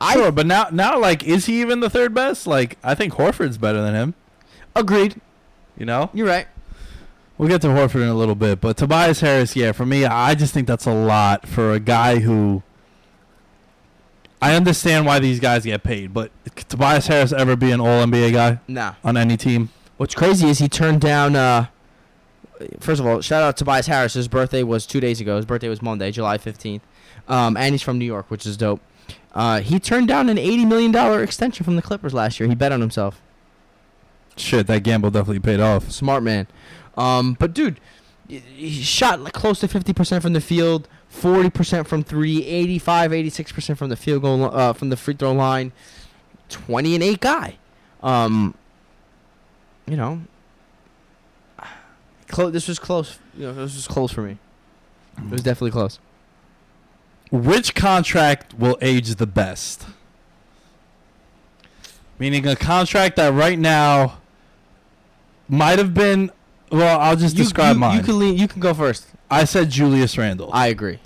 Speaker 2: I-
Speaker 1: Sure, but now now like is he even the third best? Like I think Horford's better than him,
Speaker 2: Agreed.
Speaker 1: you know?
Speaker 2: You're right.
Speaker 1: We'll get to Horford in a little bit, but Tobias Harris, yeah, for me, I just think that's a lot for a guy who. I understand why these guys get paid, but could Tobias Harris ever be an All NBA guy
Speaker 2: Nah.
Speaker 1: on any team?
Speaker 2: What's crazy is he turned down. Uh, first of all, shout out to Tobias Harris. His birthday was two days ago. His birthday was Monday, July fifteenth, um, and he's from New York, which is dope. Uh, he turned down an eighty million dollar extension from the Clippers last year. He bet on himself.
Speaker 1: Shit, that gamble definitely paid off.
Speaker 2: Smart man. Um, but dude, he shot like close to 50% from the field, 40% from 3, 85, 86% from the field goal uh, from the free throw line. 20 and 8 guy. Um, you know, clo- this was close. You know, this was close for me. It was definitely close.
Speaker 1: Which contract will age the best? Meaning a contract that right now might have been. Well, I'll just
Speaker 2: You-
Speaker 1: describe
Speaker 2: you,
Speaker 1: mine.
Speaker 2: You can lean, you can go first.
Speaker 1: I said Julius Randle.
Speaker 2: I agree.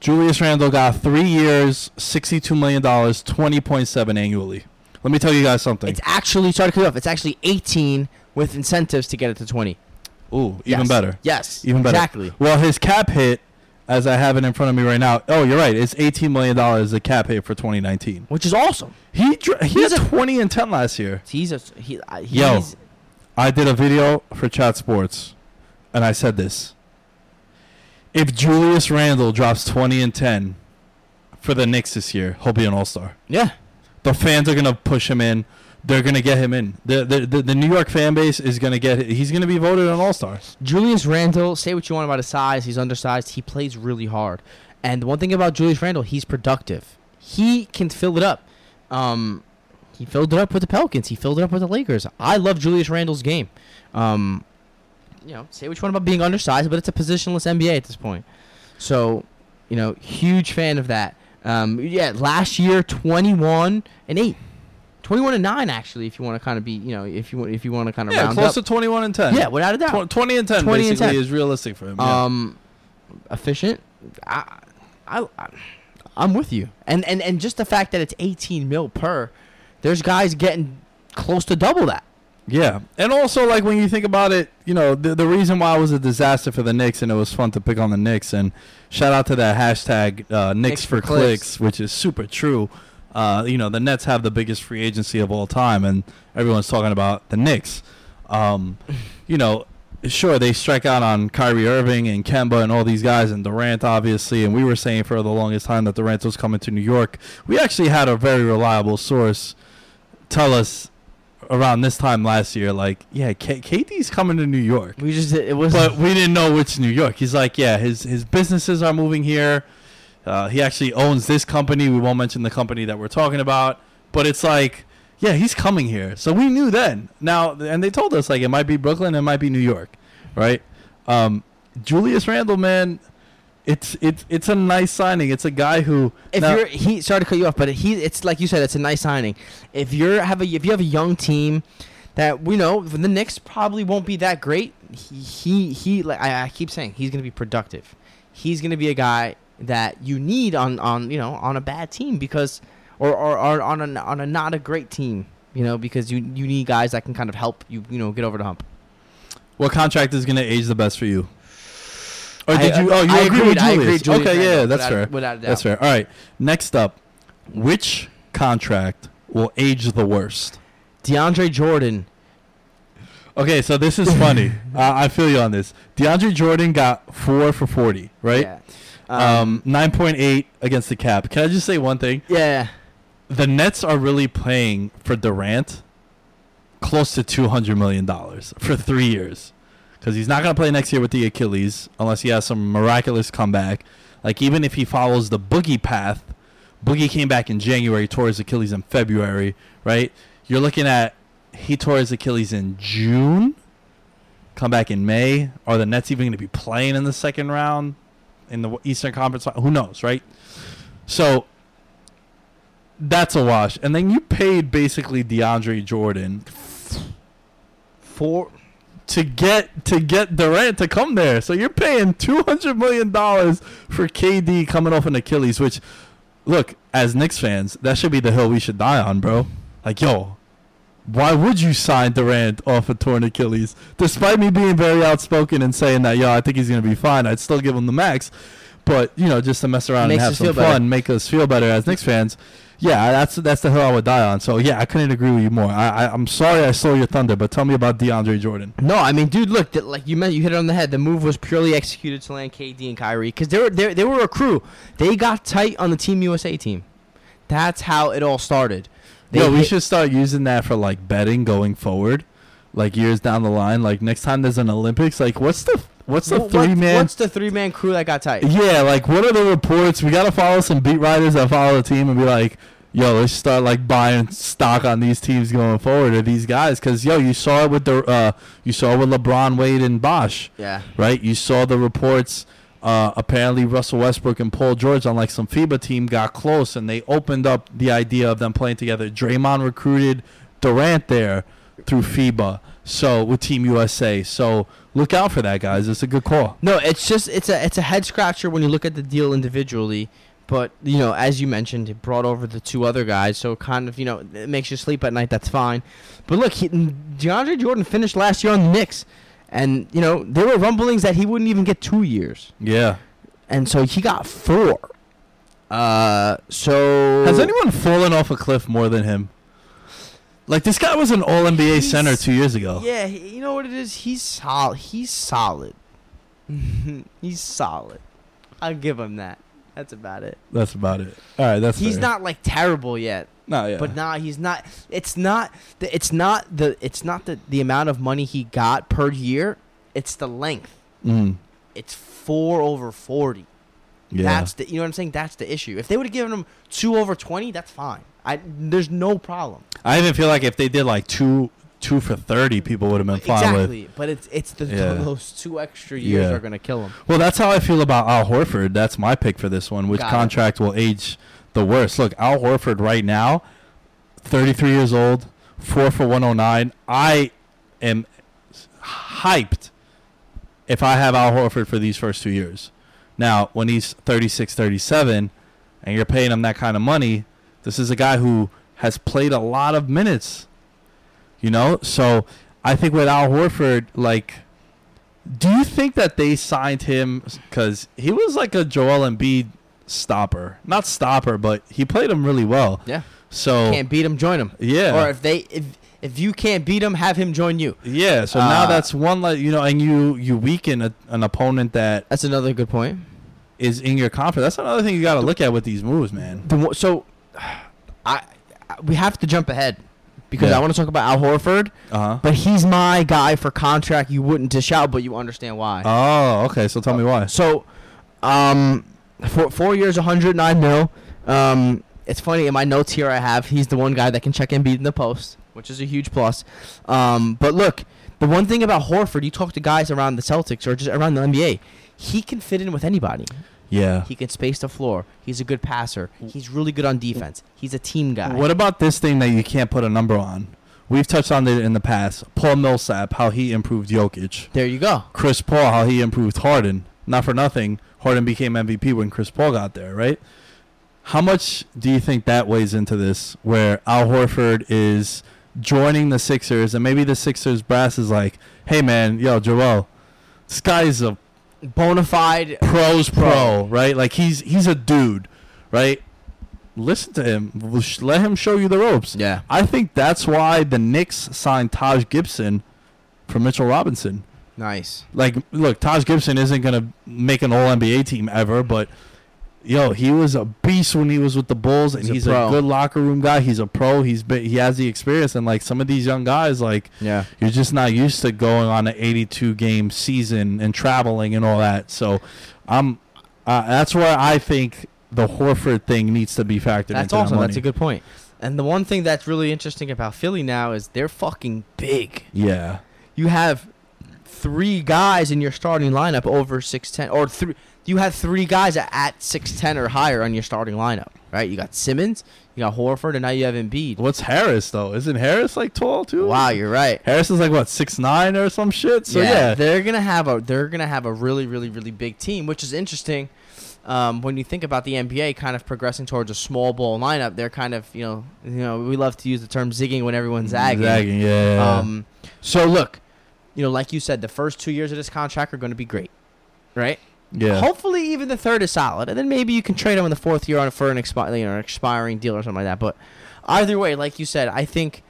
Speaker 1: Julius Randle got three years, sixty-two million dollars, twenty point seven annually. Let me tell you guys something.
Speaker 2: It's actually sorry to cut you off. It's actually 18 with incentives to get it to 20.
Speaker 1: Ooh, even
Speaker 2: Yes.
Speaker 1: better.
Speaker 2: Yes.
Speaker 1: Even better.
Speaker 2: Exactly.
Speaker 1: Well, his cap hit, as I have it in front of me right now. Oh, you're right. It's eighteen million dollars the cap hit for 2019.
Speaker 2: Which is awesome.
Speaker 1: He dr- he
Speaker 2: He's
Speaker 1: had
Speaker 2: a-
Speaker 1: 20 and 10 last year.
Speaker 2: He's a he. He's,
Speaker 1: Yo. I did a video for Chat Sports, and I said this. If Julius Randle drops 20 and 10 for the Knicks this year, he'll be an All Star.
Speaker 2: Yeah.
Speaker 1: The fans are gonna push him in. They're gonna get him in. The the the, the New York fan base is gonna get. He's gonna be voted an All Star.
Speaker 2: Julius Randle. Say what you want about his size. He's undersized. He plays really hard. And one thing about Julius Randle, he's productive. He can fill it up. Um, he filled it up with the Pelicans. He filled it up with the Lakers. I love Julius Randle's game. Um, you know, say what you want about being undersized, but it's a positionless NBA at this point. So, you know, huge fan of that. Um, yeah, last year 21 and 8. 21 and 9 actually if you want to kind of be, you know, if you want if you want to kind of
Speaker 1: Yeah,
Speaker 2: round
Speaker 1: close
Speaker 2: up.
Speaker 1: to 21 and 10.
Speaker 2: yeah, without a doubt.
Speaker 1: Tw- 20 and 10
Speaker 2: 20 and 10.
Speaker 1: is realistic for him. yeah.
Speaker 2: Um, efficient. I, I, I, I'm with you. And and and just the fact that it's 18 mil per, there's guys getting close to double that.
Speaker 1: Yeah, and also like when you think about it, you know the the reason why it was a disaster for the Knicks and it was fun to pick on the Knicks and shout out to that hashtag uh, Knicks,
Speaker 2: Knicks
Speaker 1: for,
Speaker 2: for
Speaker 1: clicks.
Speaker 2: clicks.
Speaker 1: which is super true. Uh, you know the Nets have the biggest free agency of all time, and everyone's talking about the Knicks. Um, you know, sure they strike out on Kyrie Irving and Kemba and all these guys and Durant obviously, and we were saying for the longest time that Durant was coming to New York. We actually had a very reliable source tell us around this time last year, like, yeah, K- KD's coming to New York,
Speaker 2: We just it was
Speaker 1: but we didn't know which New York. He's like, yeah, his his businesses are moving here. Uh, he actually owns this company. We won't mention the company that we're talking about, but it's like, yeah, he's coming here. So we knew then. Now, and they told us like it might be Brooklyn, it might be New York, right? Um, Julius Randle, man, it's it's it's a nice signing. It's a guy who
Speaker 2: if
Speaker 1: now-
Speaker 2: you're he sorry to cut you off, but he it's like you said, it's a nice signing. If you're have a if you have a young team that we know the Knicks probably won't be that great. He he, he like I, I keep saying he's gonna be productive. He's gonna be a guy that you need on on you know on a bad team because or or, or on a on a not a great team. You know because you you need guys that can kind of help you you know get over the hump.
Speaker 1: What contract is going to age the best for you? Or
Speaker 2: I-
Speaker 1: did you? Oh, you
Speaker 2: I
Speaker 1: agree with
Speaker 2: I
Speaker 1: Julius?
Speaker 2: Julius
Speaker 1: okay, yeah, that's
Speaker 2: without-
Speaker 1: fair.
Speaker 2: without a doubt.
Speaker 1: That's fair. All right. Next up, which contract will age the worst?
Speaker 2: DeAndre Jordan.
Speaker 1: Okay, so this is funny. uh, I feel you on this. DeAndre Jordan got four for forty, right?
Speaker 2: Yeah.
Speaker 1: Um, nine point eight against the cap. Can I just say one thing?
Speaker 2: yeah.
Speaker 1: The Nets are really playing for Durant close to two hundred million dollars for three years, because he's not going to play next year with the Achilles unless he has some miraculous comeback. Like even if he follows the Boogie path, Boogie came back in January, tore his Achilles in February, right? You're looking at he tore his Achilles in June, come back in May. Are the Nets even going to be playing in the second round in the Eastern Conference? Who knows, right? So that's a wash. And then you paid basically DeAndre Jordan
Speaker 2: Four.
Speaker 1: To get to get Durant to come there. So you're paying two hundred million dollars for KD coming off an Achilles. Which, look, as Knicks fans, that should be the hill we should die on, bro. Like, yo, why would you sign Durant off a torn Achilles? Despite me being very outspoken and saying that, yo, I think he's gonna be fine. I'd still give him the max. But you know, just to mess around
Speaker 2: Makes
Speaker 1: and have some fun,
Speaker 2: better.
Speaker 1: make us feel better as Knicks fans. Yeah, that's that's the hill I would die on. So yeah, I couldn't agree with you more. I, I I'm sorry I stole your thunder, but tell me about DeAndre Jordan.
Speaker 2: No, I mean, dude, look, like you meant, you hit it on the head. The move was purely executed to land KD and Kyrie because they were they, they were a crew. They got tight on the Team USA team. That's how it all started. They
Speaker 1: Yo, we
Speaker 2: hit-
Speaker 1: should start using that for like betting going forward, like years down the line. Like next time there's an Olympics, like what's the what's the
Speaker 2: what-
Speaker 1: three man?
Speaker 2: What's the three man crew that got tight?
Speaker 1: Yeah, like what are the reports? We gotta follow some beat writers that follow the team and be like, yo, let's start like buying stock on these teams going forward or these guys, because yo, you saw it with the uh, you saw it with LeBron, Wade, and Bosh,
Speaker 2: Yeah.
Speaker 1: right? You saw the reports. Uh, apparently, Russell Westbrook and Paul George on like some FIBA team got close, and they opened up the idea of them playing together. Draymond recruited Durant there through FIBA, so with Team USA. So look out for that, guys. It's a good call.
Speaker 2: No, it's just it's a it's a head scratcher when you look at the deal individually. But you know, as you mentioned, it brought over the two other guys, so kind of you know it makes you sleep at night. That's fine. But look, he, DeAndre Jordan finished last year on the Knicks, and you know there were rumblings that he wouldn't even get two years,
Speaker 1: Yeah.
Speaker 2: and so he got four. Uh, so
Speaker 1: Has anyone fallen off a cliff more than him? Like this guy was an All NBA
Speaker 2: He's-
Speaker 1: center two years ago.
Speaker 2: Yeah, he- you know what it is. He's solid. He's solid. he's solid. I'll give him that. That's about it.
Speaker 1: That's about it. All right, that's
Speaker 2: He's
Speaker 1: fair.
Speaker 2: not like terrible yet.
Speaker 1: No, yeah.
Speaker 2: But nah, he's not. It's not. The, it's not the. It's not the the amount of money he got per year. It's the length.
Speaker 1: Mm,
Speaker 2: It's four over forty.
Speaker 1: yeah.
Speaker 2: That's the. You know what I'm saying? That's the issue. If they would have given him two over twenty, that's fine. I. There's no problem.
Speaker 1: I even feel like if they did like two two for thirty, people would have been fine with.
Speaker 2: exactly. But it's it's the
Speaker 1: Yeah.
Speaker 2: those two extra years
Speaker 1: Yeah.
Speaker 2: are gonna kill him.
Speaker 1: Well, that's how I feel about Al Horford. That's my pick for this one. Which
Speaker 2: Got it.
Speaker 1: contract will age the worst? Look, Al Horford right now, 33 years old, 4 for 109. I am hyped if I have Al Horford for these first two years. Now, when he's 36, 37, and you're paying him that kind of money, this is a guy who has played a lot of minutes. You know? So I think with Al Horford, like, do you think that they signed him because he was like a Joel Embiid stopper? Not stopper, but he played him really well.
Speaker 2: Yeah.
Speaker 1: So
Speaker 2: Can't beat him, join him.
Speaker 1: yeah,
Speaker 2: Or if they if if you can't beat him, have him join you.
Speaker 1: yeah. So now
Speaker 2: Uh,
Speaker 1: that's one like you know, and you you weaken a, an opponent that
Speaker 2: That's another good point.
Speaker 1: is in your conference. That's another thing you got to look at with these moves, man.
Speaker 2: The, so, I, we have to jump ahead because
Speaker 1: Yeah.
Speaker 2: I want to talk about Al Horford,
Speaker 1: Uh huh.
Speaker 2: but he's my guy for contract. You wouldn't dish out, but you understand why.
Speaker 1: Oh, okay. So tell me why.
Speaker 2: So, um, four four years, 109 mil. Um, it's funny in my notes here. I have he's the one guy that can check Embiid in the post, which is a huge plus. Um, but look, the one thing about Horford, you talk to guys around the Celtics or just around the NBA, he can fit in with anybody.
Speaker 1: Yeah.
Speaker 2: He can space the floor. He's a good passer. He's really good on defense. He's a team guy.
Speaker 1: What about this thing that you can't put a number on? We've touched on it in the past. Paul Millsap, how he improved Jokic.
Speaker 2: there you go.
Speaker 1: Chris Paul, how he improved Harden. Not for nothing, Harden became MVP when Chris Paul got there, right? How much do you think that weighs into this? Where Al Horford is joining the Sixers, and maybe the Sixers brass is like, "Hey, man, yo, Joel, this guy's a
Speaker 2: Bona fide.
Speaker 1: pro's pro, right? Like he's he's a dude, right? Listen to him. Let him show you the ropes.
Speaker 2: Yeah.
Speaker 1: I think that's why the Knicks signed Taj Gibson for Mitchell Robinson.
Speaker 2: Nice.
Speaker 1: Like, look, Taj Gibson isn't gonna make an All NBA team ever, but yo, he was a beast when he was with the Bulls, and
Speaker 2: He's a
Speaker 1: he's, a,
Speaker 2: pro.
Speaker 1: good locker room guy. He's a pro. He's been, he has the experience, and like some of these young guys, like
Speaker 2: Yeah.
Speaker 1: you're just not used to going on an 82 game season and traveling and all that. So, I'm uh, that's where I think the Horford thing needs to be factored
Speaker 2: That's awesome. That's a good point. And the one thing that's really interesting about Philly now is they're fucking big.
Speaker 1: Yeah.
Speaker 2: You have three guys in your starting lineup over six ten, or three. You have three guys at, six ten or higher on your starting lineup, right? You got Simmons, you got Horford, and now you have Embiid.
Speaker 1: What's Harris though? Isn't Harris like tall too?
Speaker 2: Wow, you're right.
Speaker 1: Harris is like what six nine or some shit. So yeah,
Speaker 2: they're gonna have a they're gonna have a really really really big team, which is interesting. Um, when you think about the NBA kind of progressing towards a small ball lineup, they're kind of you know you know we love to use the term zigging when everyone's zagging.
Speaker 1: Zagging, yeah. yeah.
Speaker 2: Um, so look, you know, like you said, the first two years of this contract are going to be great, right?
Speaker 1: Yeah.
Speaker 2: Hopefully, even the third is solid, and then maybe you can trade him in the fourth year on for an expi- you know, an expiring deal or something like that. But either way, like you said, I think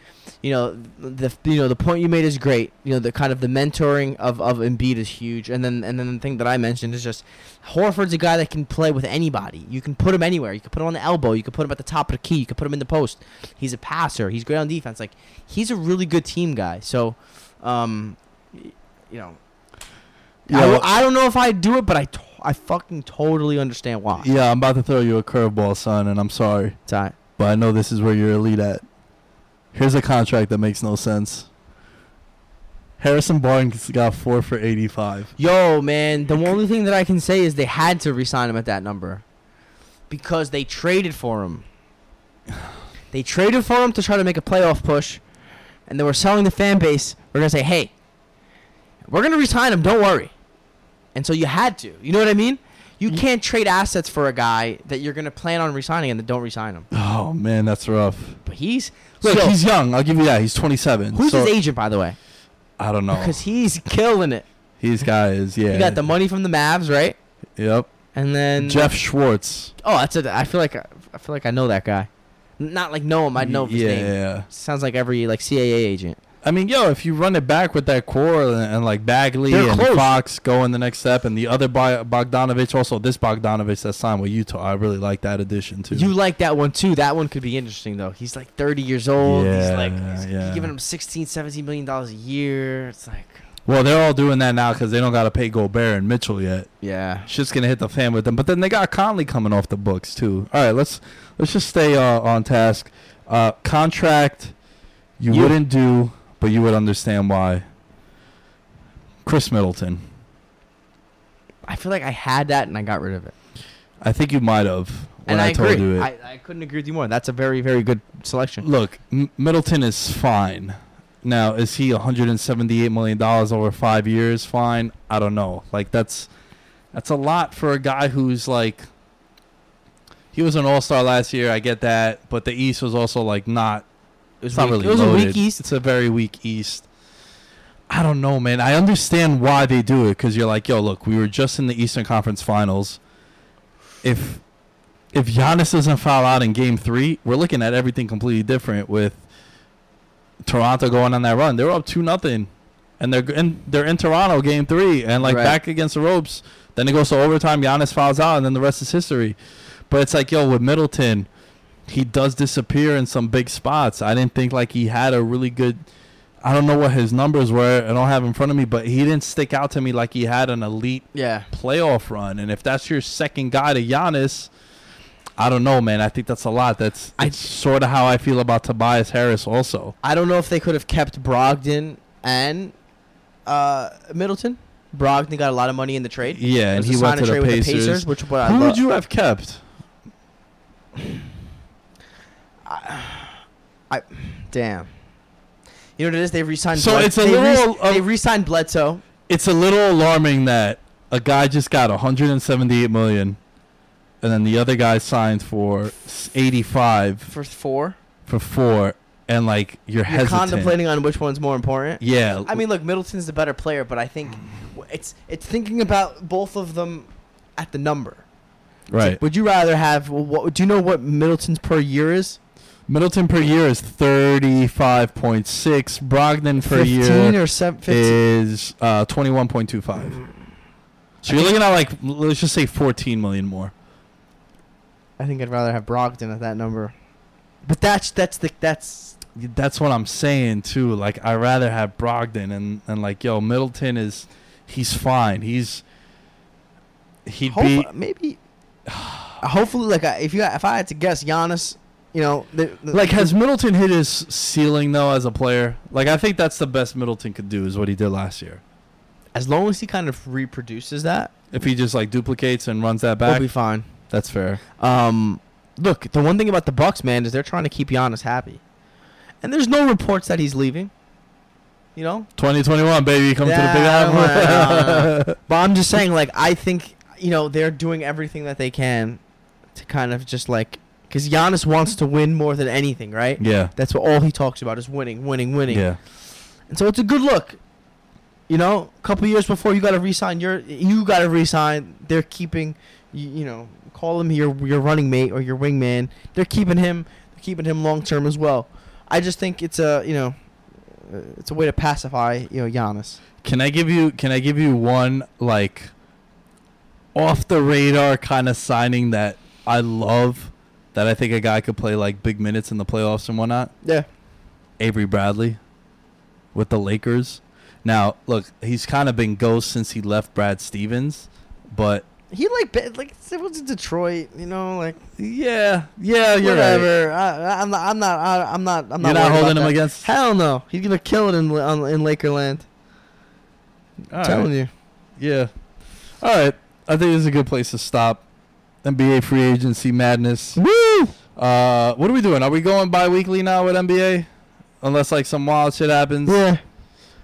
Speaker 2: you know the you know the point you made is great. You know the kind of the mentoring of of Embiid is huge, and then and then the thing that I mentioned is just Horford's a guy that can play with anybody. You can put him anywhere. You can put him on the elbow. You can put him at the top of the key. You can put him in the post. He's a passer. He's great on defense. Like he's a really good team guy. So, um, you know.
Speaker 1: Yeah,
Speaker 2: I, I don't know if I'd do it, but I, to- I fucking totally understand why.
Speaker 1: yeah, I'm about to throw you a curveball, son, and I'm sorry,
Speaker 2: It's all right.
Speaker 1: but I know this is where you're elite at. Here's a contract that makes no sense. Harrison Barnes got four for 85.
Speaker 2: Yo, man, the only thing that I can say is they had to resign him at that number because they traded for him. They traded for him to try to make a playoff push, and they were selling the fan base. We're gonna say, hey, we're gonna resign him. Don't worry. And so you had to. You know what I mean? You mm-hmm. can't trade assets for a guy that you're gonna plan on resigning and then don't resign him.
Speaker 1: Oh man, that's rough.
Speaker 2: But he's
Speaker 1: Look,
Speaker 2: so-
Speaker 1: he's young. I'll give you that. He's 27.
Speaker 2: who's
Speaker 1: so-
Speaker 2: his agent, by the way?
Speaker 1: I don't know.
Speaker 2: Because he's killing it.
Speaker 1: These guys, yeah.
Speaker 2: You got the money from the Mavs, right?
Speaker 1: Yep.
Speaker 2: And then
Speaker 1: Jeff Schwartz.
Speaker 2: Oh, that's a. I feel like I feel like I know that guy. Not like know him. I know his
Speaker 1: yeah,
Speaker 2: name.
Speaker 1: yeah.
Speaker 2: Sounds like every like CAA agent.
Speaker 1: I mean, yo, if you run it back with that core and, and like Bagley
Speaker 2: They're
Speaker 1: and
Speaker 2: close.
Speaker 1: Fox going the next step, and the other Bo- Bogdanovich, also this Bogdanovich that signed with Utah, I really like that addition too.
Speaker 2: You like that one too. That one could be interesting though. He's like 30 years old.
Speaker 1: Yeah, he's
Speaker 2: like he's
Speaker 1: yeah.
Speaker 2: giving him 16, 17 million dollars a year. It's like
Speaker 1: well, they're all doing that now because they don't got to pay Gobert and Mitchell yet.
Speaker 2: yeah.
Speaker 1: Shit's gonna hit the fan with them. But then they got Conley coming off the books too. All right, let's let's just stay uh, on task. Uh, contract you,
Speaker 2: You-
Speaker 1: wouldn't do, but you would understand why. Khris Middleton.
Speaker 2: I feel like I had that and I got rid of it.
Speaker 1: I think you might have when
Speaker 2: and
Speaker 1: I,
Speaker 2: I,
Speaker 1: told
Speaker 2: agree.
Speaker 1: you it.
Speaker 2: I, I couldn't agree with you more. That's a very, very good selection.
Speaker 1: Look, M- Middleton is fine. Now, is he 178 million dollars over five years? Fine. I don't know. Like that's that's a lot for a guy who's like he was an All Star last year. I get that, but the East was also like not.
Speaker 2: It was
Speaker 1: It's not
Speaker 2: weak.
Speaker 1: really.
Speaker 2: It was a weak East.
Speaker 1: It's a very weak East. I don't know, man. I understand why they do it because you're like, yo, look, we were just in the Eastern Conference Finals. If if Giannis doesn't foul out in Game Three, we're looking at everything completely different. With Toronto going on that run, they're up two nothing, and they're in they're in Toronto Game Three, and like
Speaker 2: Right.
Speaker 1: back against the ropes. Then it goes to overtime. Giannis fouls out, and then the rest is history. But it's like, yo, with Middleton, he does disappear in some big spots. I didn't think like he had a really good. I don't know what his numbers were. I don't have in front of me, but he didn't stick out to me like he had an elite
Speaker 2: Yeah.
Speaker 1: playoff run. And if that's your second guy to Giannis, I don't know, man. I think that's a lot. That's
Speaker 2: I-
Speaker 1: sort of how I feel about Tobias Harris, also.
Speaker 2: I don't know if they could have kept Brogdon and uh, Middleton. Brogdon got a lot of money in the trade.
Speaker 1: Yeah, and he
Speaker 2: a
Speaker 1: went to the
Speaker 2: trade with
Speaker 1: Pacers.
Speaker 2: which what I
Speaker 1: Who
Speaker 2: lo-
Speaker 1: would you have kept?
Speaker 2: I, I damn. You know what it is? They re-signed.
Speaker 1: So
Speaker 2: Bled-
Speaker 1: it's a
Speaker 2: they
Speaker 1: little
Speaker 2: Re-
Speaker 1: of-
Speaker 2: they re-signed Bledsoe.
Speaker 1: It's a little alarming that a guy just got 178 million, and then the other guy signed for 85
Speaker 2: for four.
Speaker 1: for four, and like you're,
Speaker 2: You're
Speaker 1: hesitant.
Speaker 2: contemplating on which one's more important.
Speaker 1: Yeah,
Speaker 2: I mean, look, Middleton's the better player, but I think it's it's thinking about both of them at the number.
Speaker 1: right.
Speaker 2: Would you rather have? well, What, do you know what Middleton's per year is?
Speaker 1: Middleton per year is 35.6. Brogdon per
Speaker 2: Fifteen
Speaker 1: year
Speaker 2: or seven? Fifteen.
Speaker 1: is uh, 21.25. So you're looking at like let's just say 14 million more.
Speaker 2: I think I'd rather have Brogdon at that number. But that's that's the that's
Speaker 1: That's what I'm saying too. Like I rather have Brogdon and and like yo Middleton is he's fine. He's he'd
Speaker 2: hope,
Speaker 1: be
Speaker 2: maybe. Hopefully, like if you if I had to guess, Giannis, you know, the, the,
Speaker 1: like has Middleton hit his ceiling though as a player? Like I think that's the best Middleton could do is what he did last year.
Speaker 2: as long as he kind of reproduces that,
Speaker 1: If he just like duplicates and runs that back, we'll
Speaker 2: be fine.
Speaker 1: that's fair.
Speaker 2: Um, look, the one thing about the Bucks, man, is they're trying to keep Giannis happy, and there's no reports that he's leaving. You know,
Speaker 1: 2021 baby, come
Speaker 2: Yeah,
Speaker 1: to the Big
Speaker 2: I don't wanna-
Speaker 1: Apple.
Speaker 2: but I'm just saying, like, I think you know they're doing everything that they can to kind of just like, because Giannis wants to win more than anything, right?
Speaker 1: yeah,
Speaker 2: That's what all he talks about is winning, winning, winning.
Speaker 1: yeah.
Speaker 2: And so it's a good look. You know, a couple years before you got to resign your, you got to resign. They're keeping, you, you know, call him your your running mate or your wingman. They're keeping him, they're keeping him long term as well. I just think it's a, you know, uh, it's a way to pacify, you know, Giannis.
Speaker 1: Can I give you? Can I give you one like off the radar kind of signing that I love? That I think a guy could play like big minutes in the playoffs and whatnot.
Speaker 2: Yeah.
Speaker 1: Avery Bradley with the Lakers. Now, look, he's kind of been ghost since he left Brad Stevens, but
Speaker 2: He like like it was in Detroit, you know, like
Speaker 1: yeah, yeah, you're right.
Speaker 2: whatever. I, I'm not. I'm not. I, I'm not. I'm
Speaker 1: You're
Speaker 2: not,
Speaker 1: not holding him
Speaker 2: that.
Speaker 1: against.
Speaker 2: Hell no. He's gonna kill it in on, in Lakerland.
Speaker 1: All
Speaker 2: telling
Speaker 1: right.
Speaker 2: you.
Speaker 1: Yeah. All right. I think this is a good place to stop. NBA free agency madness.
Speaker 2: Woo!
Speaker 1: Uh, what are we doing? Are we going bi-weekly now with NBA? Unless like some wild shit happens.
Speaker 2: Yeah.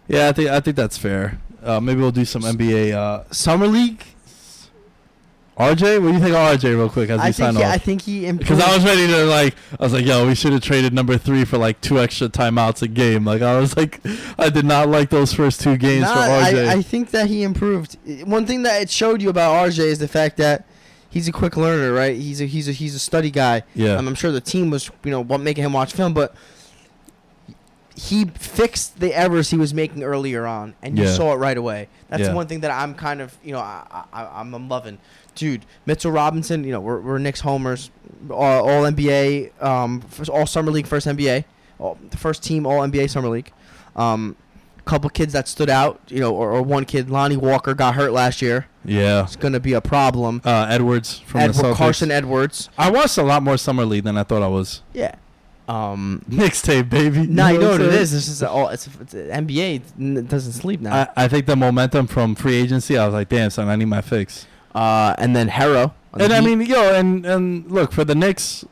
Speaker 1: Yeah, I think I think that's fair. Uh, maybe we'll do some NBA. Uh,
Speaker 2: Summer League.
Speaker 1: RJ, what do you think of RJ real quick as we
Speaker 2: I
Speaker 1: sign
Speaker 2: think. He, I think he.
Speaker 1: Because I was ready to like, I was like, yo, we should have traded number three for like two extra timeouts a game. Like I was like, I did not like those first two games
Speaker 2: Nah,
Speaker 1: for RJ.
Speaker 2: I, I think that he improved. One thing that it showed you about RJ is the fact that he's a quick learner, right? He's a he's a he's a study guy.
Speaker 1: yeah,
Speaker 2: Um, I'm sure the team was you know making him watch film, but he fixed the errors he was making earlier on, and you
Speaker 1: Yeah.
Speaker 2: saw it right away. That's
Speaker 1: Yeah.
Speaker 2: one thing that I'm kind of you know I, I I'm, I'm loving, dude. Mitchell Robinson, you know we're we're Knicks homers, all, all NBA, um, first, all summer league, first NBA, all, the first team all NBA summer league. Um, couple kids that stood out, you know, or, or one kid, Lonnie Walker, got hurt last year.
Speaker 1: yeah.
Speaker 2: It's gonna be a problem.
Speaker 1: Uh, Edwards from the
Speaker 2: Edward
Speaker 1: Celtics.
Speaker 2: Carson Edwards,
Speaker 1: I watched a lot more summer league than I thought I was.
Speaker 2: yeah. Um,
Speaker 1: Mixtape, baby.
Speaker 2: now you know what
Speaker 1: I'm
Speaker 2: it
Speaker 1: saying?
Speaker 2: This is all. It's, it's NBA. It doesn't sleep now.
Speaker 1: I, I think the momentum from free agency, I was like, damn, son, I need my fix.
Speaker 2: Uh, and then Herro. on the
Speaker 1: And I mean, yo, and and look for the Knicks,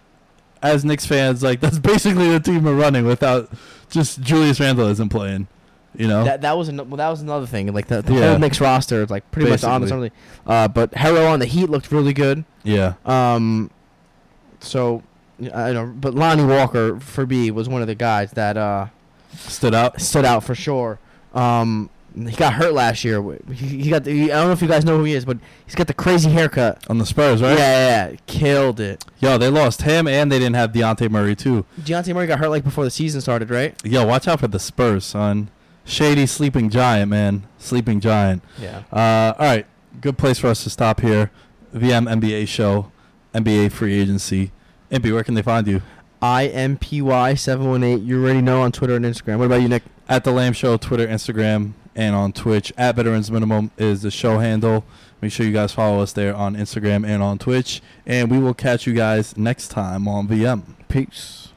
Speaker 1: as Knicks fans, like that's basically the team we're running without just Julius Randle isn't playing. You know,
Speaker 2: that that was an, well, that was another thing. Like the, the
Speaker 1: Yeah.
Speaker 2: whole Knicks roster, is like pretty much on
Speaker 1: Basically.
Speaker 2: something. Uh, but Herro on the Heat looked really good.
Speaker 1: yeah,
Speaker 2: Um, so I don't know, but Lonnie Walker for me was one of the guys that uh
Speaker 1: stood out.
Speaker 2: stood out for sure. Um, he got hurt last year. He, he got. The, I don't know if you guys know who he is, but he's got the crazy haircut.
Speaker 1: On the Spurs,
Speaker 2: Yeah,
Speaker 1: right?
Speaker 2: yeah, yeah, killed it.
Speaker 1: Yo, they lost him, and they didn't have Dejounte Murray too.
Speaker 2: Dejounte Murray got hurt like before the season started, right?
Speaker 1: Yo, watch out for the Spurs, son. Shady sleeping giant, man. Sleeping giant.
Speaker 2: Yeah.
Speaker 1: Uh, all right, good place for us to stop here. VM NBA show, NBA free agency. Impy, where can they find you?
Speaker 2: I M P Y seven one eight. You already know on Twitter and Instagram. What about you, Nick?
Speaker 1: At the Lamb Show, Twitter, Instagram, and on Twitch. At Veterans Minimum is the show handle. Make sure you guys follow us there on Instagram and on Twitch. And we will catch you guys next time on VM.
Speaker 2: Peace.